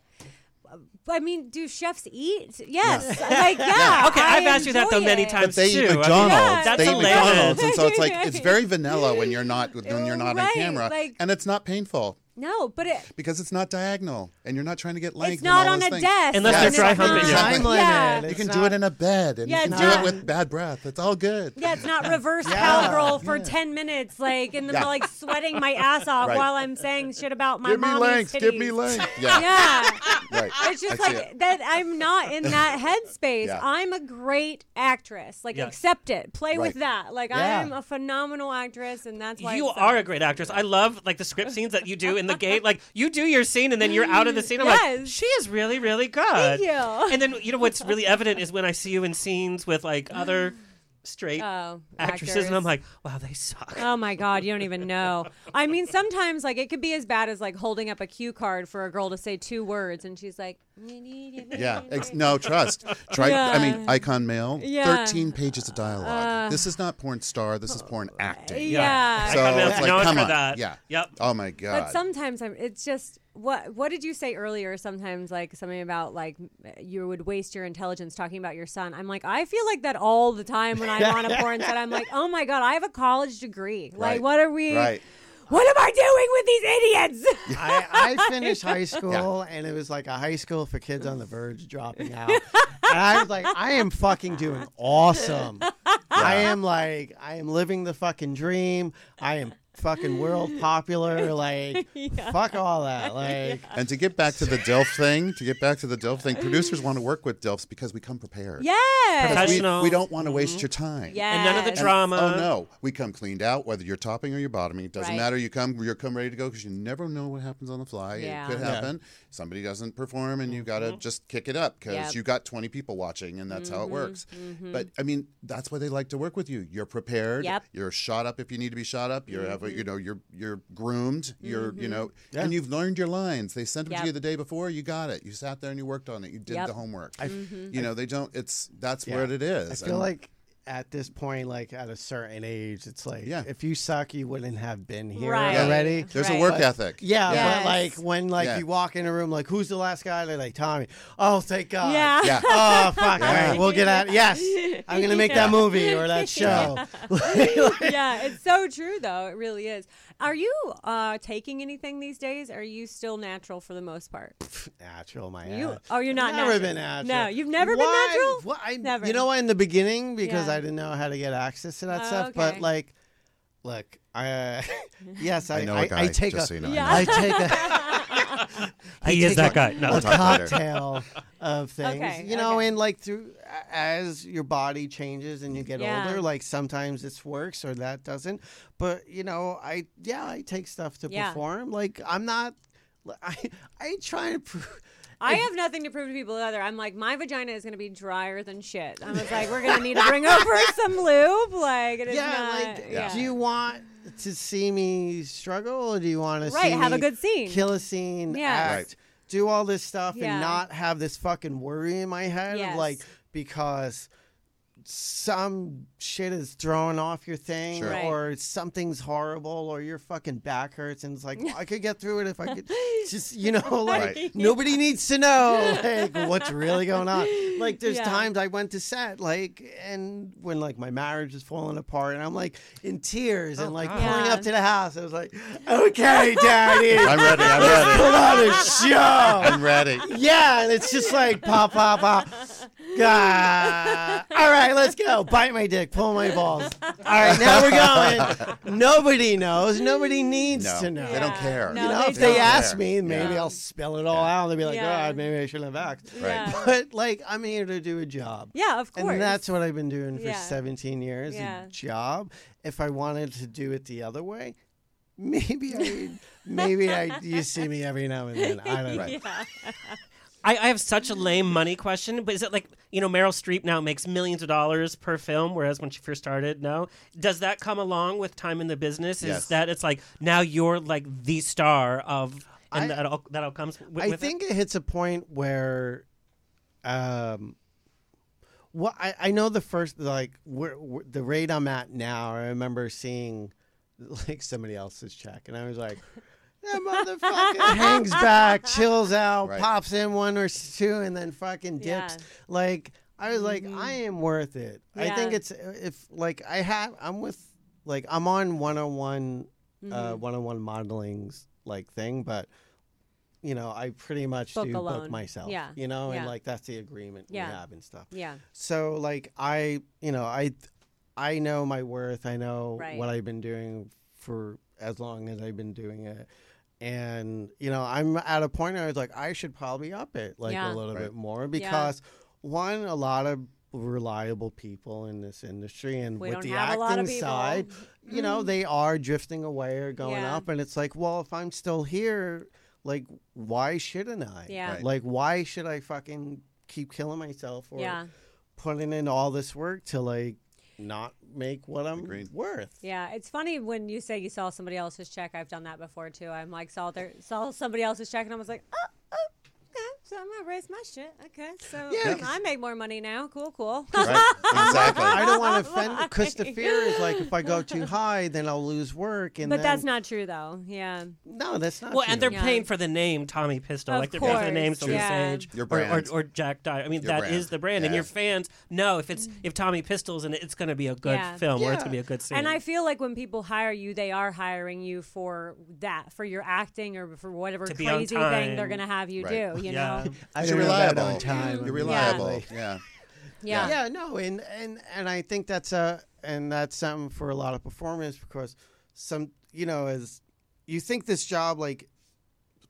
"Uh, I mean, do chefs eat? Yes. Like, (laughs) yeah. Okay, I I've asked you that though many it. times But they too. eat I mean, McDonald's. Yeah. That's they eat hilarious. McDonald's, and so it's (laughs) like it's very vanilla when you're not when you're not Right, on camera, like- and it's not painful No, but it, because it's not diagonal, and you're not trying to get length. it's and not all on those a things. desk. Unless they're and dry humping not- you. Yeah. You can not- do it in a bed, and Yeah, you can do not- it with bad breath. It's all good. Yeah, it's not (laughs) reverse Yeah. cowgirl for Yeah. ten minutes, like in the Yeah. like sweating my ass off Right. while I'm saying shit about my give me mommy's length. Give me length. (laughs) Yeah. Yeah, Right. it's just I like it. that. I'm not in that (laughs) headspace. Yeah. I'm a great actress. Like Yeah. accept it, play with that. Like Yeah. I'm a phenomenal actress, and that's why You it are a great actress. I love like the script scenes that you do in the gate. Like you do your scene and then you're out of the scene. I'm like, Yes. she is really, really good. Thank you. And then you know what's (laughs) really evident is when I see you in scenes with like other straight Oh, actresses, and I'm like, wow, they suck. Oh my god, you don't even know. I mean, sometimes like it could be as bad as like holding up a cue card for a girl to say two words, and she's like, Yeah. Ex- no, trust. Try. I mean, Icon Male, Yeah. Thirteen pages of dialogue. Uh, this is not porn star. This is porn acting. Yeah. So come it's like, come for on. that. Yeah. Yep. Oh my god. But sometimes I'm. It's just what. What did you say earlier? Sometimes like something about like you would waste your intelligence talking about your son. I'm like I feel like that all the time when I'm on a porn set. I'm like, oh my god, I have a college degree. Like, Right. what are we? Right. What am I doing with these idiots? I, I finished high (laughs) school and it was like a high school for kids on the verge dropping out. and I was like, I am fucking doing awesome. I am like, I am living the fucking dream. I am fucking world (laughs) popular. Like, (laughs) fuck all that. (laughs) Like, And to get back to the DILF thing, to get back to the DILF thing, producers want to work with DILFs because we come prepared. Yeah, Because we, Professional. we don't want to waste mm-hmm. your time. Yeah, And none of the And- drama. Oh no, we come cleaned out, whether you're topping or you're bottoming. It doesn't Right. matter. You come, you're come ready to go because you never know what happens on the fly. Yeah. It could Yeah. happen. Somebody doesn't perform, and you got to mm-hmm. just kick it up because Yep. you got 20 people watching, and that's how it mm-hmm. works. But I mean, that's why they like to work with you. You're prepared. Yep. You're shot up if you need to be shot up. You're have a, you know you're you're groomed. You're you mm-hmm. know, and you've learned your lines. They sent them Yep. to you the day before. You got it. You sat there and you worked on it. You did Yep. the homework. I, mm-hmm. You know, they don't. It's that's Yeah. where it is. I feel And- like at this point, like at a certain age, it's like, Yeah. if you suck, you wouldn't have been here Right. already. there's Right. a work But- ethic. Yeah, Yes. but like when like Yeah. you walk in a room, like who's the last guy? They're like Tommy. Oh, thank God. Yeah. Yeah. (laughs) Oh fuck! All right, we'll get at. Yes, I'm gonna make that (laughs) movie or that (laughs) show. yeah, it's so true though. It really is. Are you uh, taking anything these days? Are you still natural for the most part? (laughs) natural, my You ass. oh, you're not never natural. been natural. No, you've never Why? been natural. What, I, Never. You know what? In the beginning, because Yeah. I didn't know how to get access to that Oh, stuff. okay. But like, look, I uh, (laughs) yes, I I know I, a guy. I take just a so you know. I Yeah. know. I take a. (laughs) (laughs) I He is that a- guy. No. a We'll cocktail of (laughs) things. Okay, you know, okay. and like through as your body changes and you get Yeah. older, like sometimes this works or that doesn't. But you know, I yeah, I take stuff to Yeah. perform. Like I'm not. (laughs) I I try to prove. I have nothing to prove to people either. I'm like, my vagina is going to be drier than shit. I was like, we're going to need to bring over (laughs) some lube. Like, it is Yeah, not. like, yeah. do you want to see me struggle, or do you want to Right, see have a good scene. kill a scene, Yeah. act, Right. do all this stuff Yeah. and not have this fucking worry in my head Yes. of like because some shit is thrown off your thing Sure. Right. or something's horrible or your fucking back hurts and it's like well, I could get through it if I could (laughs) just you know like Right. nobody needs to know (laughs) like what's really going on like there's Yeah. times I went to set like and when like my marriage is falling apart and I'm like in tears and like God. pulling Yeah. up to the house I was like okay daddy (laughs) I'm ready. I'm ready put on a show I'm ready. yeah, and it's just like pop, pop, pop. Ah, all right, let's go. Bite my dick, pull my balls. (laughs) All right, now we're going. (laughs) Nobody knows. Nobody needs No, to know. they don't Yeah. care. No, you know, they if they don't. ask care. me, maybe Yeah. I'll spell it all out and they'll be like, Yeah. "God, maybe I shouldn't have asked." Right. Yeah. But like, I'm here to do a job. Yeah, of course. And that's what I've been doing for Yeah. 17 years. Yeah. A job. If I wanted to do it the other way, maybe I, maybe I, you see me every now and then. I don't (laughs) know. Yeah. I, I have such a lame money question, but is it like you know Meryl Streep now makes millions of dollars per film, whereas when she first started, no? Does that come along with time in the business? Is Yes. that it's like now you're like the star of, and I- that all that all comes with, I with think it? hits a point where, um, well, I, I know the first like where, where- the rate I'm at now. I remember seeing like somebody else's check, and I was like. That motherfucker (laughs) hangs back, chills out, Right. pops in one or two, and then fucking dips. Yeah. Like I was like, I am worth it. I think Yeah. it's if like I have, I'm with like I'm on 101, Mm-hmm. uh, 101 modeling's like thing, but you know, I pretty much Book do alone. book myself. Yeah. You know, Yeah. and like that's the agreement Yeah. we have and stuff. Yeah. So like I, you know, I, I know my worth. I know Right. what I've been doing for as long as I've been doing it. And you know, I'm at a point where I was like, I should probably up it like Yeah. a little Right. bit more because one, a lot of reliable people in this industry, and We with the acting lot of side, you know, mm-hmm. they are drifting away or going Yeah. up, and it's like, well, if I'm still here, like, why shouldn't I? Yeah. Right. Like, why should I fucking keep killing myself or Yeah. putting in all this work to like not make what I'm Agreed. worth? Yeah, it's funny when you say you saw somebody else's check. I've done that before too. I'm like saw their saw somebody else's check and I was like, oh, okay, so I'm gonna raise my shit. Okay, so Yeah, I make more money now. Cool, cool. Right. Exactly. I don't want to offend (laughs) because the fear is like if I go too (laughs) high, then I'll lose work. And but then, that's not true though. Yeah, no, that's not. Well, true. and they're Yeah. paying for the name Tommy Pistol, Of like they're paying for the name course, Sylvia yeah. Sage Your or, or, brand. or Jack Dyer. I mean, Your that is brand. the brand, and your fans know if it's if Tommy Pistol's in it, it's going to be a good Yeah. film or it's going to be a good scene. and I feel like when people hire you, they are hiring you for that, for your acting or for whatever To be on crazy thing they're gonna have you Right. do. You Yeah. Know? (laughs) I You're don't know reliable. on time. You're Yeah. reliable. Yeah. Yeah. yeah no and and and i think that's a and that's something for a lot of performers because some you know as you think this job like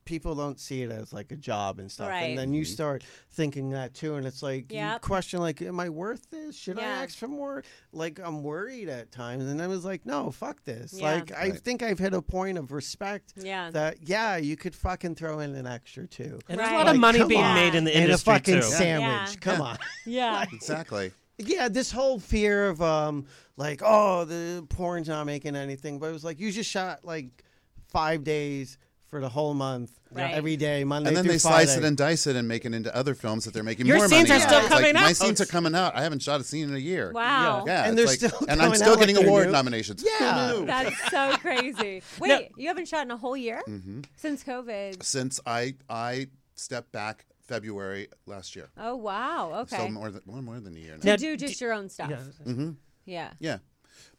people don't see it as like a job and stuff Right. and then you start thinking that too and it's like you question like am i worth this should i ask for more like i'm worried at times and i was like no fuck this Yeah. like i think i've hit a point of respect Yeah. that yeah you could fucking throw in an extra too and there's a Right. lot of money being on. made in the and a industry fucking too. sandwich Yeah. come Yeah. on (laughs) yeah. Exactly. yeah, this whole fear of um like oh the porn's not making anything, but it was like you just shot like five days for the whole month, Right. every day, Monday And then through they slice Friday. it and dice it and make it into other films that they're making Your more scenes money are on. still It's coming like, My out. scenes are coming out. I haven't shot a scene in a year. Wow. Yeah, And it's they're like- still and I'm coming still out getting like they're award new. nominations. Yeah. Who knew? That's so (laughs) crazy. Wait, No. you haven't shot in a whole year Mm-hmm. since COVID. Since I I stepped back February last year, Oh wow. Okay. so more than well, more than a year now. Now, do just your own stuff. Yeah. Mm-hmm. Yeah. Yeah,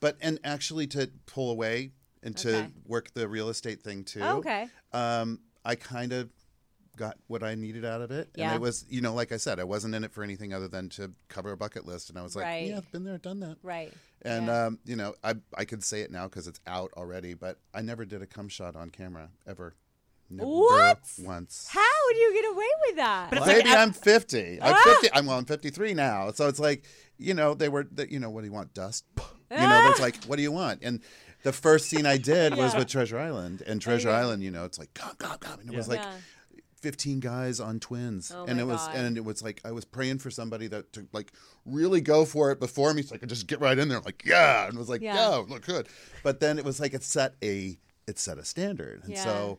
but and actually to pull away and to Okay. work the real estate thing too. Oh, okay. Um, I kind of got what I needed out of it, Yeah. and it was you know like I said, I wasn't in it for anything other than to cover a bucket list, and I was like, Right. yeah, I've been there, done that. Right. And Yeah. um, you know, I I could say it now because it's out already, but I never did a cum shot on camera ever. Never What? Once. How do you get away with that? But it's Maybe like- I'm 50. I'm Ah! 50. I'm well. I'm 53 now. So it's like, you know, they were, the, you know, what do you want? Dust. (laughs) You know, it's like, what do you want? And the first scene I did was with Treasure Island, and oh, Treasure yeah. Island, you know, it's like, come, come, come, and it was like. Yeah. 15 guys on twins Oh and it was God. and it was like i was praying for somebody that to like really go for it before me so i could just get right in there like yeah and it was like Yeah. yeah, look good but then it was like it set a it set a standard and Yeah. so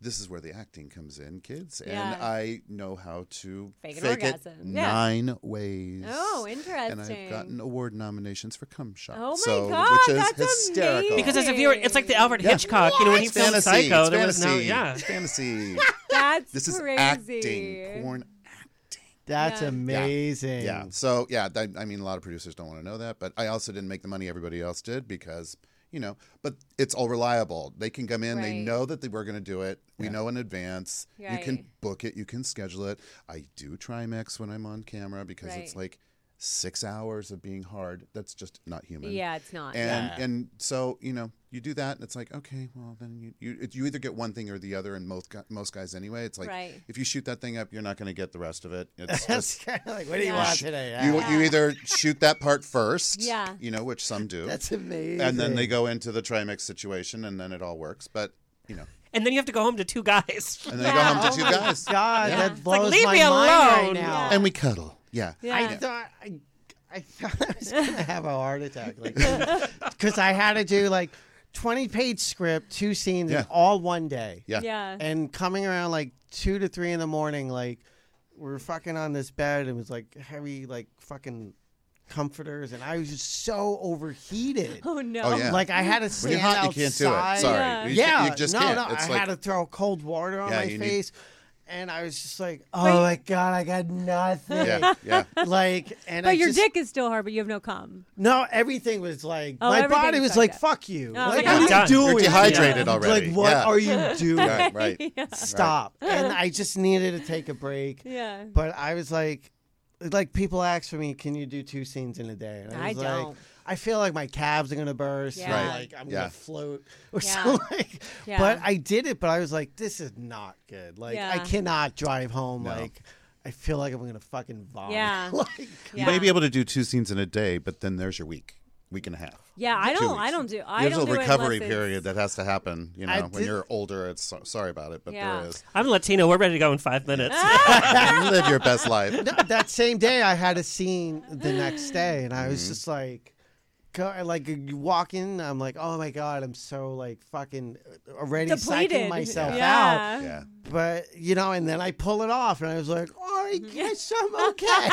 this is where the acting comes in, kids, and I know how to Fake an fake it orgasm. Yeah. nine ways. Oh, interesting. And. I've gotten award nominations for cum shot. Oh my so, God, which is that's hysterical. amazing. Because as a viewer, it's like the Alfred Yeah. Hitchcock. You know, when he it's filmed. Psycho, it's there was no yeah. It's fantasy. (laughs) That's this is crazy. acting, porn acting. That's Yeah. amazing. Yeah. So yeah, I, I mean, a lot of producers don't want to know that, but I also didn't make the money everybody else did because you know. But it's all reliable. They can come in. They know that they were going to do it. We know in advance. You can book it. You can schedule it. I do trimix when I'm on camera because it's like six hours of being hard. That's just not human. Yeah, it's not. And Yeah. and so you know you do that and it's like okay well then you you, it, you either get one thing or the other and most gu- most guys anyway it's like Right. if you shoot that thing up you're not going to get the rest of it (laughs) it's That's just kind of like, what do you Yeah. want today? you Ah, you either shoot that part first Yeah. you know which some do That's amazing. and then they go into the trimix situation and then it all works but you know And then you have to go home to two guys. and then they go home to two Oh my guys God, Yeah. that like, blows leave my me mind right alone. now. and we cuddle yeah Yeah. I thought I, I thought I was gonna have a heart attack, like because I had to do like twenty page script, two scenes, Yeah. in all one day. yeah yeah. And coming around like two to three in the morning, like we're fucking on this bed and it was like heavy, like fucking comforters, and I was just so overheated. oh no. Oh, yeah. Like I had to when stand you're hot you outside. can't do it sorry Yeah. you, yeah, you just no, can't no. it's I like had to throw cold water on Yeah, my you need- face, and I was just like, "Oh my god, I got nothing." yeah yeah (laughs) Like, and but I your just, dick is still hard, but you have no cum. No, everything was like Oh, my body was like, up. "Fuck you!" Oh, like, like, what are done. you You're doing? dehydrated Yeah. already. Like, what Yeah. are you (laughs) doing? right right (laughs) yeah. Stop! And I just needed to take a break. Yeah. But I was like, like people ask for me, "Can you do two scenes in a day?" And I was like, don't. I feel like my calves are gonna burst. Yeah. Right. Like I'm Yeah. gonna float (laughs) or Yeah. something. Like, Yeah. But I did it. But I was like, this is not good. Like I cannot drive home. No. Like I feel like I'm gonna fucking vomit. Yeah. (laughs) like, you may be able to do two scenes in a day but then there's your week week and a half Yeah, I don't. I don't do. I There's don't a do recovery unless period that has to happen. You know, I when did- you're older, it's so, sorry about it, but Yeah. there is. I'm Latino. We're ready to go in five minutes. (laughs) Live your best life. no, that same day I had a scene the next day, and I was Mm-hmm. just like, go, like walking, I'm like, oh my god, I'm so like fucking already Depleted. psyching myself yeah. out. Yeah. But you know, and then I pull it off, and I was like, oh, I guess I'm okay.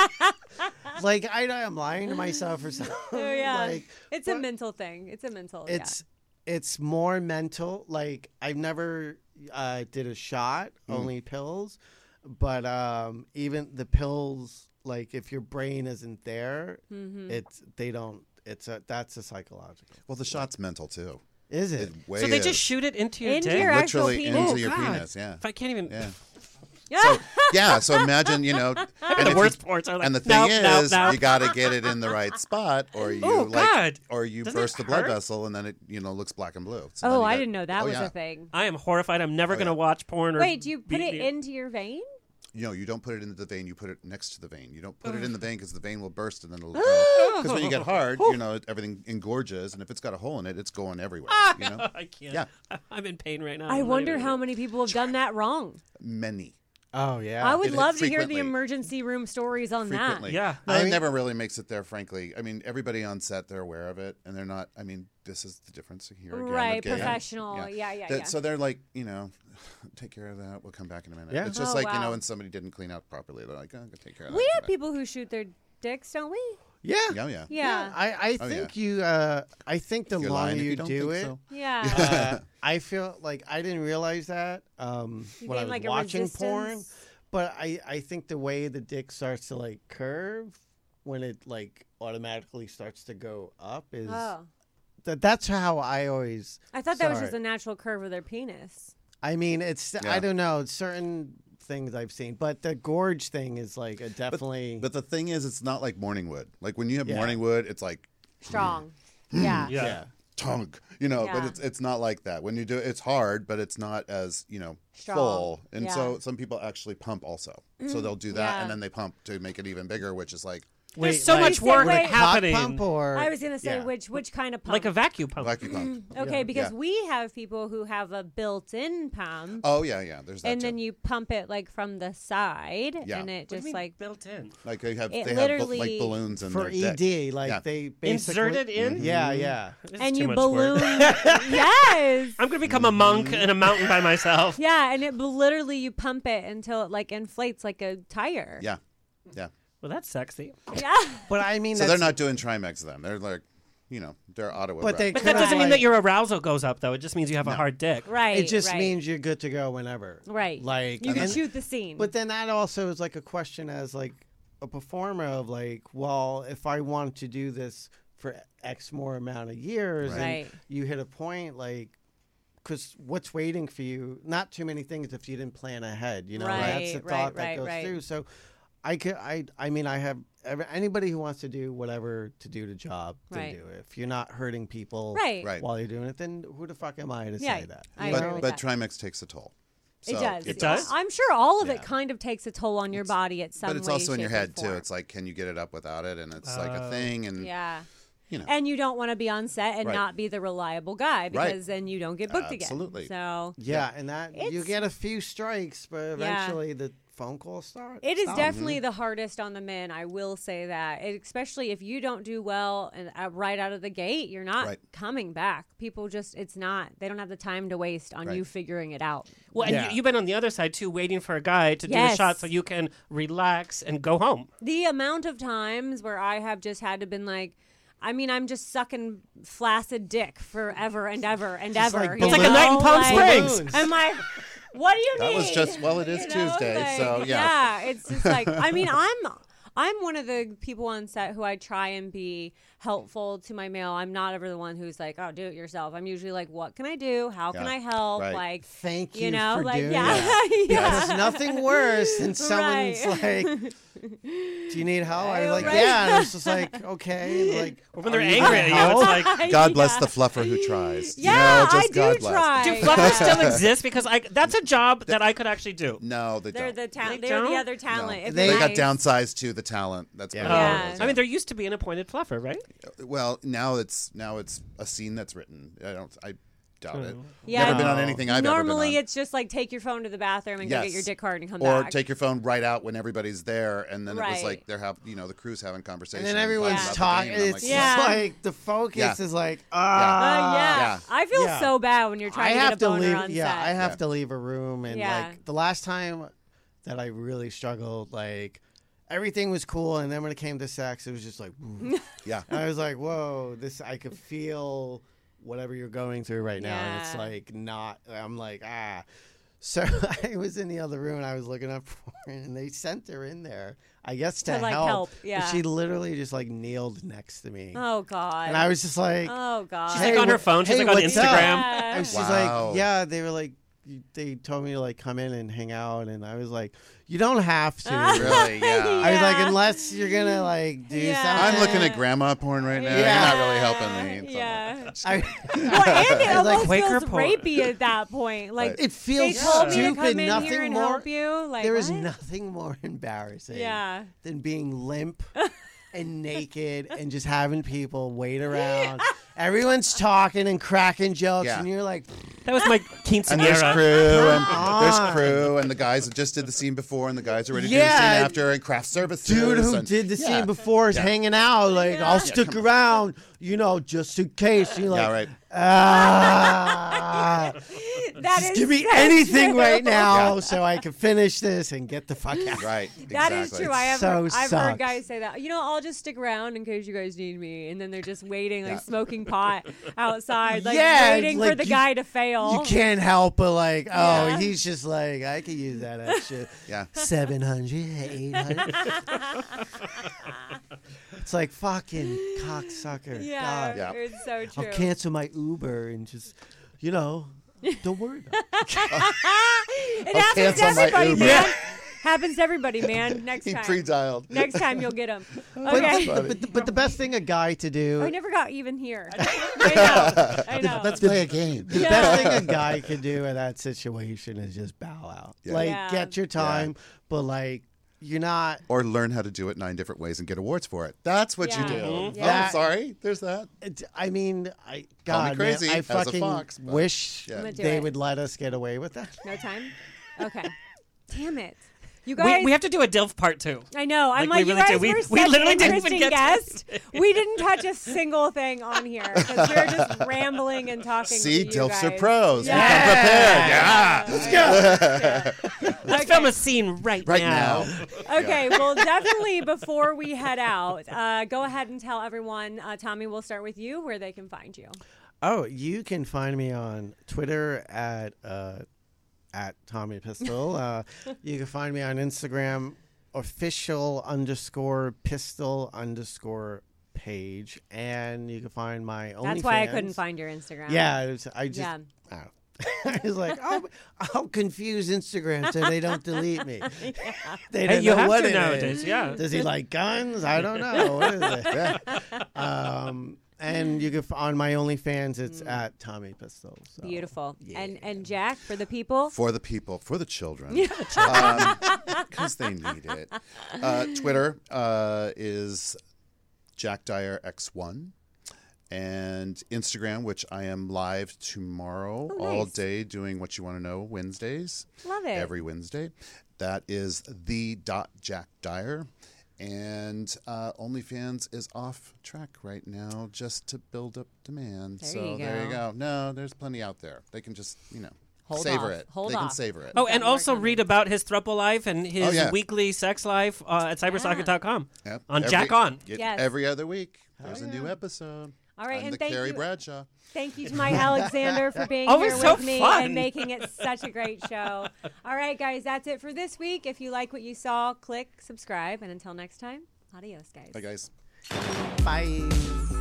(laughs) like I know I'm lying to myself or something. (laughs) Oh yeah. like it's a mental thing. It's a mental. it's it's more mental. Like I've never uh, did a shot, Mm. only pills. But um, even the pills, like if your brain isn't there, yeah. Mhm. it's they don't. It's a that's a psychological. Well, the shot's mental too. Is It it? so they is. just shoot it into your Into dick. your actual literally penis. into your Oh, God. penis. Yeah. If I can't even. Yeah. Yeah. (laughs) So yeah. So imagine you know. (laughs) and the if worst you- parts are like. and the thing nope, nope, is, nope. you got to get it in the right spot, or you Oh, like, God. or you Doesn't it burst the blood hurt? vessel, and then it you know looks black and blue. So then oh, you I got- didn't know that oh, was yeah. a thing. I am horrified. I'm never Oh, going to yeah. watch porn. Or Wait, do you put be- it into your vein? You know, you don't put it into the vein. You put it next to the vein. You don't put it in the vein because the vein will burst and then it'll. Go. (gasps) Because when you get oh. hard, you know everything engorges, and if it's got a hole in it, it's going everywhere. (laughs) You know, I can't. Yeah. (laughs) I'm in pain right now. I I'm not wonder even- how many people have done that wrong. many Oh yeah. I would It- love to hear the frequently. emergency room stories on frequently. Yeah. no, I it mean- never really makes it there. Frankly, I mean, everybody on set they're aware of it, and they're not. I mean, this is the difference here that. again. Right, of gay. professional. Yeah, yeah, yeah. So they're like, you know, (laughs) take care of that. We'll come back in a minute. Yeah. It's just Oh, like you know, when somebody didn't clean out properly, they're like, oh, I'm gonna take care of that. we you have know. people who shoot their dicks, don't we? yeah. Yeah, yeah. Yeah. I, I Oh, think you. Uh, I think the You're longer you, you don't do think it, so. Yeah. uh, (laughs) I feel like I didn't realize that um, You when I was like, watching porn. But I, I think the way the dick starts to like curve when it like automatically starts to go up is Oh. that that's how I always. I thought that was Sorry. just a natural curve of their penis. I mean, it's Yeah. I don't know certain things I've seen, but the gorge thing is like a definitely. But the thing is, it's not like morning wood. Like when you have Yeah. morning wood, it's like Strong. Mm, mm, yeah. Yeah. yeah. tongue, you know. But it's it's not like that. When you do it, it's hard, but it's not as you know Strong. full. And Yeah. so some people actually pump also. So mm-hmm. they'll do that, Yeah. and then they pump to make it even bigger, which is like Wait, There's so like- much work Wait. happening. pump or I was gonna say Yeah. which which kind of pump? like a vacuum pump. Vacuum pump. Mm. okay, because Yeah. we have people who have a built-in pump, Oh yeah, yeah. There's that and too. then you pump it like from the side, Yeah. and it What do you just mean like built in. like they have it they have bu- literally- like balloons in for their ED, deck. like Yeah. they basically Inserted in. Mm-hmm. Yeah, yeah. This and you balloon. (laughs) yes. I'm gonna become a monk in a mountain by myself. Yeah, and it literally you pump it until it like inflates like a tire. Yeah, yeah. Well, that's sexy. Yeah. (laughs) But I mean, So that's, they're not doing Trimix then. They're like, you know, they're Ottawa. But they But Could that doesn't I, mean that your arousal goes up, though. It just means you have a hard dick. Right. It just right. means you're good to go whenever. right. Like you can then- shoot the scene. But then that also is like a question as like a performer of like, well, if I want to do this for X more amount of years, and Right. you hit a point like, because what's waiting for you? Not too many things if you didn't plan ahead. You know, that's the Right, thought right, that right, goes right. through. So. I could, I, I mean, I have ever- anybody who wants to do whatever to do the job, then Right. do it. If you're not hurting people right. Right. while you're doing it, then who the fuck am I to Yeah, say that? I you agree know? with but that. Trimix takes a toll. It does. It does? I'm sure all of it Yeah. kind of takes a toll on your body at some But it's way, also in your shape, or head too. form. It's like, can you get it up without it? And it's like a Oh. thing. And yeah. you know, And you don't want to be on set and Right. not be the reliable guy Right. because then you don't get booked again. Absolutely. again. So Yeah, and that you It's- get a few strikes, but Yeah. eventually the phone call start. It is stop. definitely the hardest on the men. I will say that, It- especially if you don't do well and uh, right out of the gate, you're not Right. coming back. People just, it's not. They don't have the time to waste on Right. you figuring it out. Well, and Yeah. you, you've been on the other side too, waiting for a guy to do a shot so you can relax and go home. The amount of times where I have just had to been like. I mean, I'm just sucking flaccid dick forever and ever and Just ever. like you It's like a night in Palm Like, Springs. I'm like, (laughs) what do you That need? was just- well, it is You know, Tuesday, like, so, yeah. it's just like I mean, (laughs) I'm I'm one of the people on set who I try and be helpful to my male. I'm not ever the one who's like, oh, do it yourself. I'm usually like, what can I do? How can I help? right. Like, Thank you, you know, for like doing yeah, that. (laughs) yeah. There's nothing worse than (laughs) someone's Right. like, "Do you need help?" I was like, Right. "Yeah," and I was just like, "Okay." (laughs) Like, Or when they're angry at gonna you, it's help?" like, God bless Yeah. the fluffer who tries. You Yeah, know, just I do God bless. try. do Yeah. fluffers still exist? Because I that's a job that I could actually do. No, they They're don't. the talent. They They're the don't? other talent. No. If They you're got downsized to the talent. That's Yeah. what Yeah. I mean, there used to be an appointed fluffer, right? Well, now it's now it's a scene that's written. I don't. I doubt it. Yeah. Never been on anything I've Normally, ever been on. it's just like take your phone to the bathroom and go get Yes. your dick hard and come back. or back. take your phone right out when everybody's there, and then it was Right. like they're have you know the crew's having conversation, and then everyone's talking about the talking. game, and I'm It's like, Yeah. just like the focus Yeah. is like, Uh, ah, yeah. yeah. I feel Yeah. so bad when you're trying I to have get a to boner leave. on Yeah, set. I have Yeah. to leave a room, and Yeah. like the last time that I really struggled, like everything was cool, and then when it came to sex, it was just like, "Ooh." (laughs) yeah, And I was like, whoa, this I could feel whatever you're going through right now. And it's like not I'm like, ah. So (laughs) I was in the other room and I was looking up for her and they sent her in there. I guess to, To, like, help, yeah. But she literally just like kneeled next to me. Oh God. And I was just like Oh God. She's like on her phone. She's hey, like on? Instagram. Yeah. and she's Wow. like, yeah, they were like they told me to like come in and hang out and I was like, You don't have to. (laughs) really, yeah. I was like, unless you're gonna like do Yeah. something. I'm looking at grandma porn right now. Yeah. You're not really helping me. So- Yeah. I, (laughs) Well, and it I was like, almost Quaker feels porn. rapey at that point. Like Right. it they feels told me to stupid. come in nothing here and more. help you. Like there is what? nothing more embarrassing Yeah. than being limp (laughs) and (laughs) naked and just having people wait around. Everyone's talking and cracking jokes, Yeah. and you're like, That was my And there's quinceanera. crew, and (laughs) there's crew, and the guys that just did the scene before, and the guys who are ready to do the scene after, and craft services. dude who and- did the Yeah. scene before is Yeah. hanging out. Like, Yeah. I'll Yeah, stick come on. around, you know, just in case. You're like, Yeah, right. ah. (laughs) (laughs) That Just is give me so anything true. right now Yeah. so I can finish this and get the fuck out. Right. That is exactly. true. I have So I've sucks. heard guys say that. You know, I'll just stick around in case you guys need me, and then they're just waiting, like Yeah. smoking pot (laughs) outside, like Yeah, waiting for the you- guy to fail. You can't help but like, oh, Yeah. he's just like, I could use that extra (laughs) Yeah. 700, 800. it's like fucking cocksucker. Yeah, God. Yeah. it's so true. I'll cancel my Uber and just, you know, don't worry about it. (laughs) it (laughs) happens to everybody, Uber. man. happens (laughs) to everybody, man. Next He time. pre-dialed. Next time you'll get him. But, Okay. but, but, the- but the best thing a guy to do, I never got even here. I know. I know. Let's play a game. the Yeah. best thing a guy can do in that situation is just bow out. Yeah. Like, Yeah. get your time, but like, you're not. or learn how to do it nine different ways and get awards for it. That's what Yeah. you do. Mhm. Oh, Yeah. sorry. There's that. It, I mean, I Call me God, crazy man, I as a fucking fox, but- wish Yeah. I'm gonna do they it. would let us get away with that. No time? Okay. (laughs) Damn it. You We, guys we have to do a DILF part two. I know. I'm Like, like, we you really guys did. We- were we such literally an didn't even interesting get to guest. (laughs) we didn't touch a single thing on here because we were just rambling and talking. See, to you Dilfs are pros. Yeah. We come prepared. Yeah. Let's go. (laughs) Let's film a scene right, Right now. Okay, well, definitely before we head out, uh, go ahead and tell everyone. Uh, Tommy, we'll start with you where they can find you. Oh, you can find me on Twitter at uh, at Tommy Pistol. uh, (laughs) you can find me on Instagram, official underscore pistol underscore page, and you can find my OnlyFans. That's why I couldn't find your Instagram. Yeah, it was- I just. Yeah. I don't- (laughs) I was like, oh, I'll confuse Instagram so they don't delete me. (laughs) they don't you know have what to it nowadays, is. yeah. Does he like guns? I don't know. What is it? Um, and you can f- on my OnlyFans, it's Mm. at Tommy Pistol. So. Beautiful. And and Jack for the people. For the people, for the children, (laughs) because they need it. Uh, Twitter uh, is Jack Dyer X1, and Instagram, which I am live tomorrow Oh, all nice. day doing what you want to know Wednesdays. Love it. Every Wednesday. That is the dot Jack Dyer. And uh, OnlyFans is off track right now just to build up demand. There so you there you go. go. No, there's plenty out there. They can just, you know, Hold savor off. it. Hold they can savor it. Oh, and also read about his throuple life and his Oh, yeah. weekly sex life uh, at cybersocket.com. Yep. On Every- Jack On. Yes. Every other week, there's a new episode. All right, I'm and the thank Carrie you. Bradshaw. Thank you to Mike Alexander for (laughs) being Oh, here it's so with me fun. and making it such a great show. (laughs) All right, guys, that's it for this week. If you like what you saw, click subscribe. And until next time, adios, guys. Bye, guys. Bye.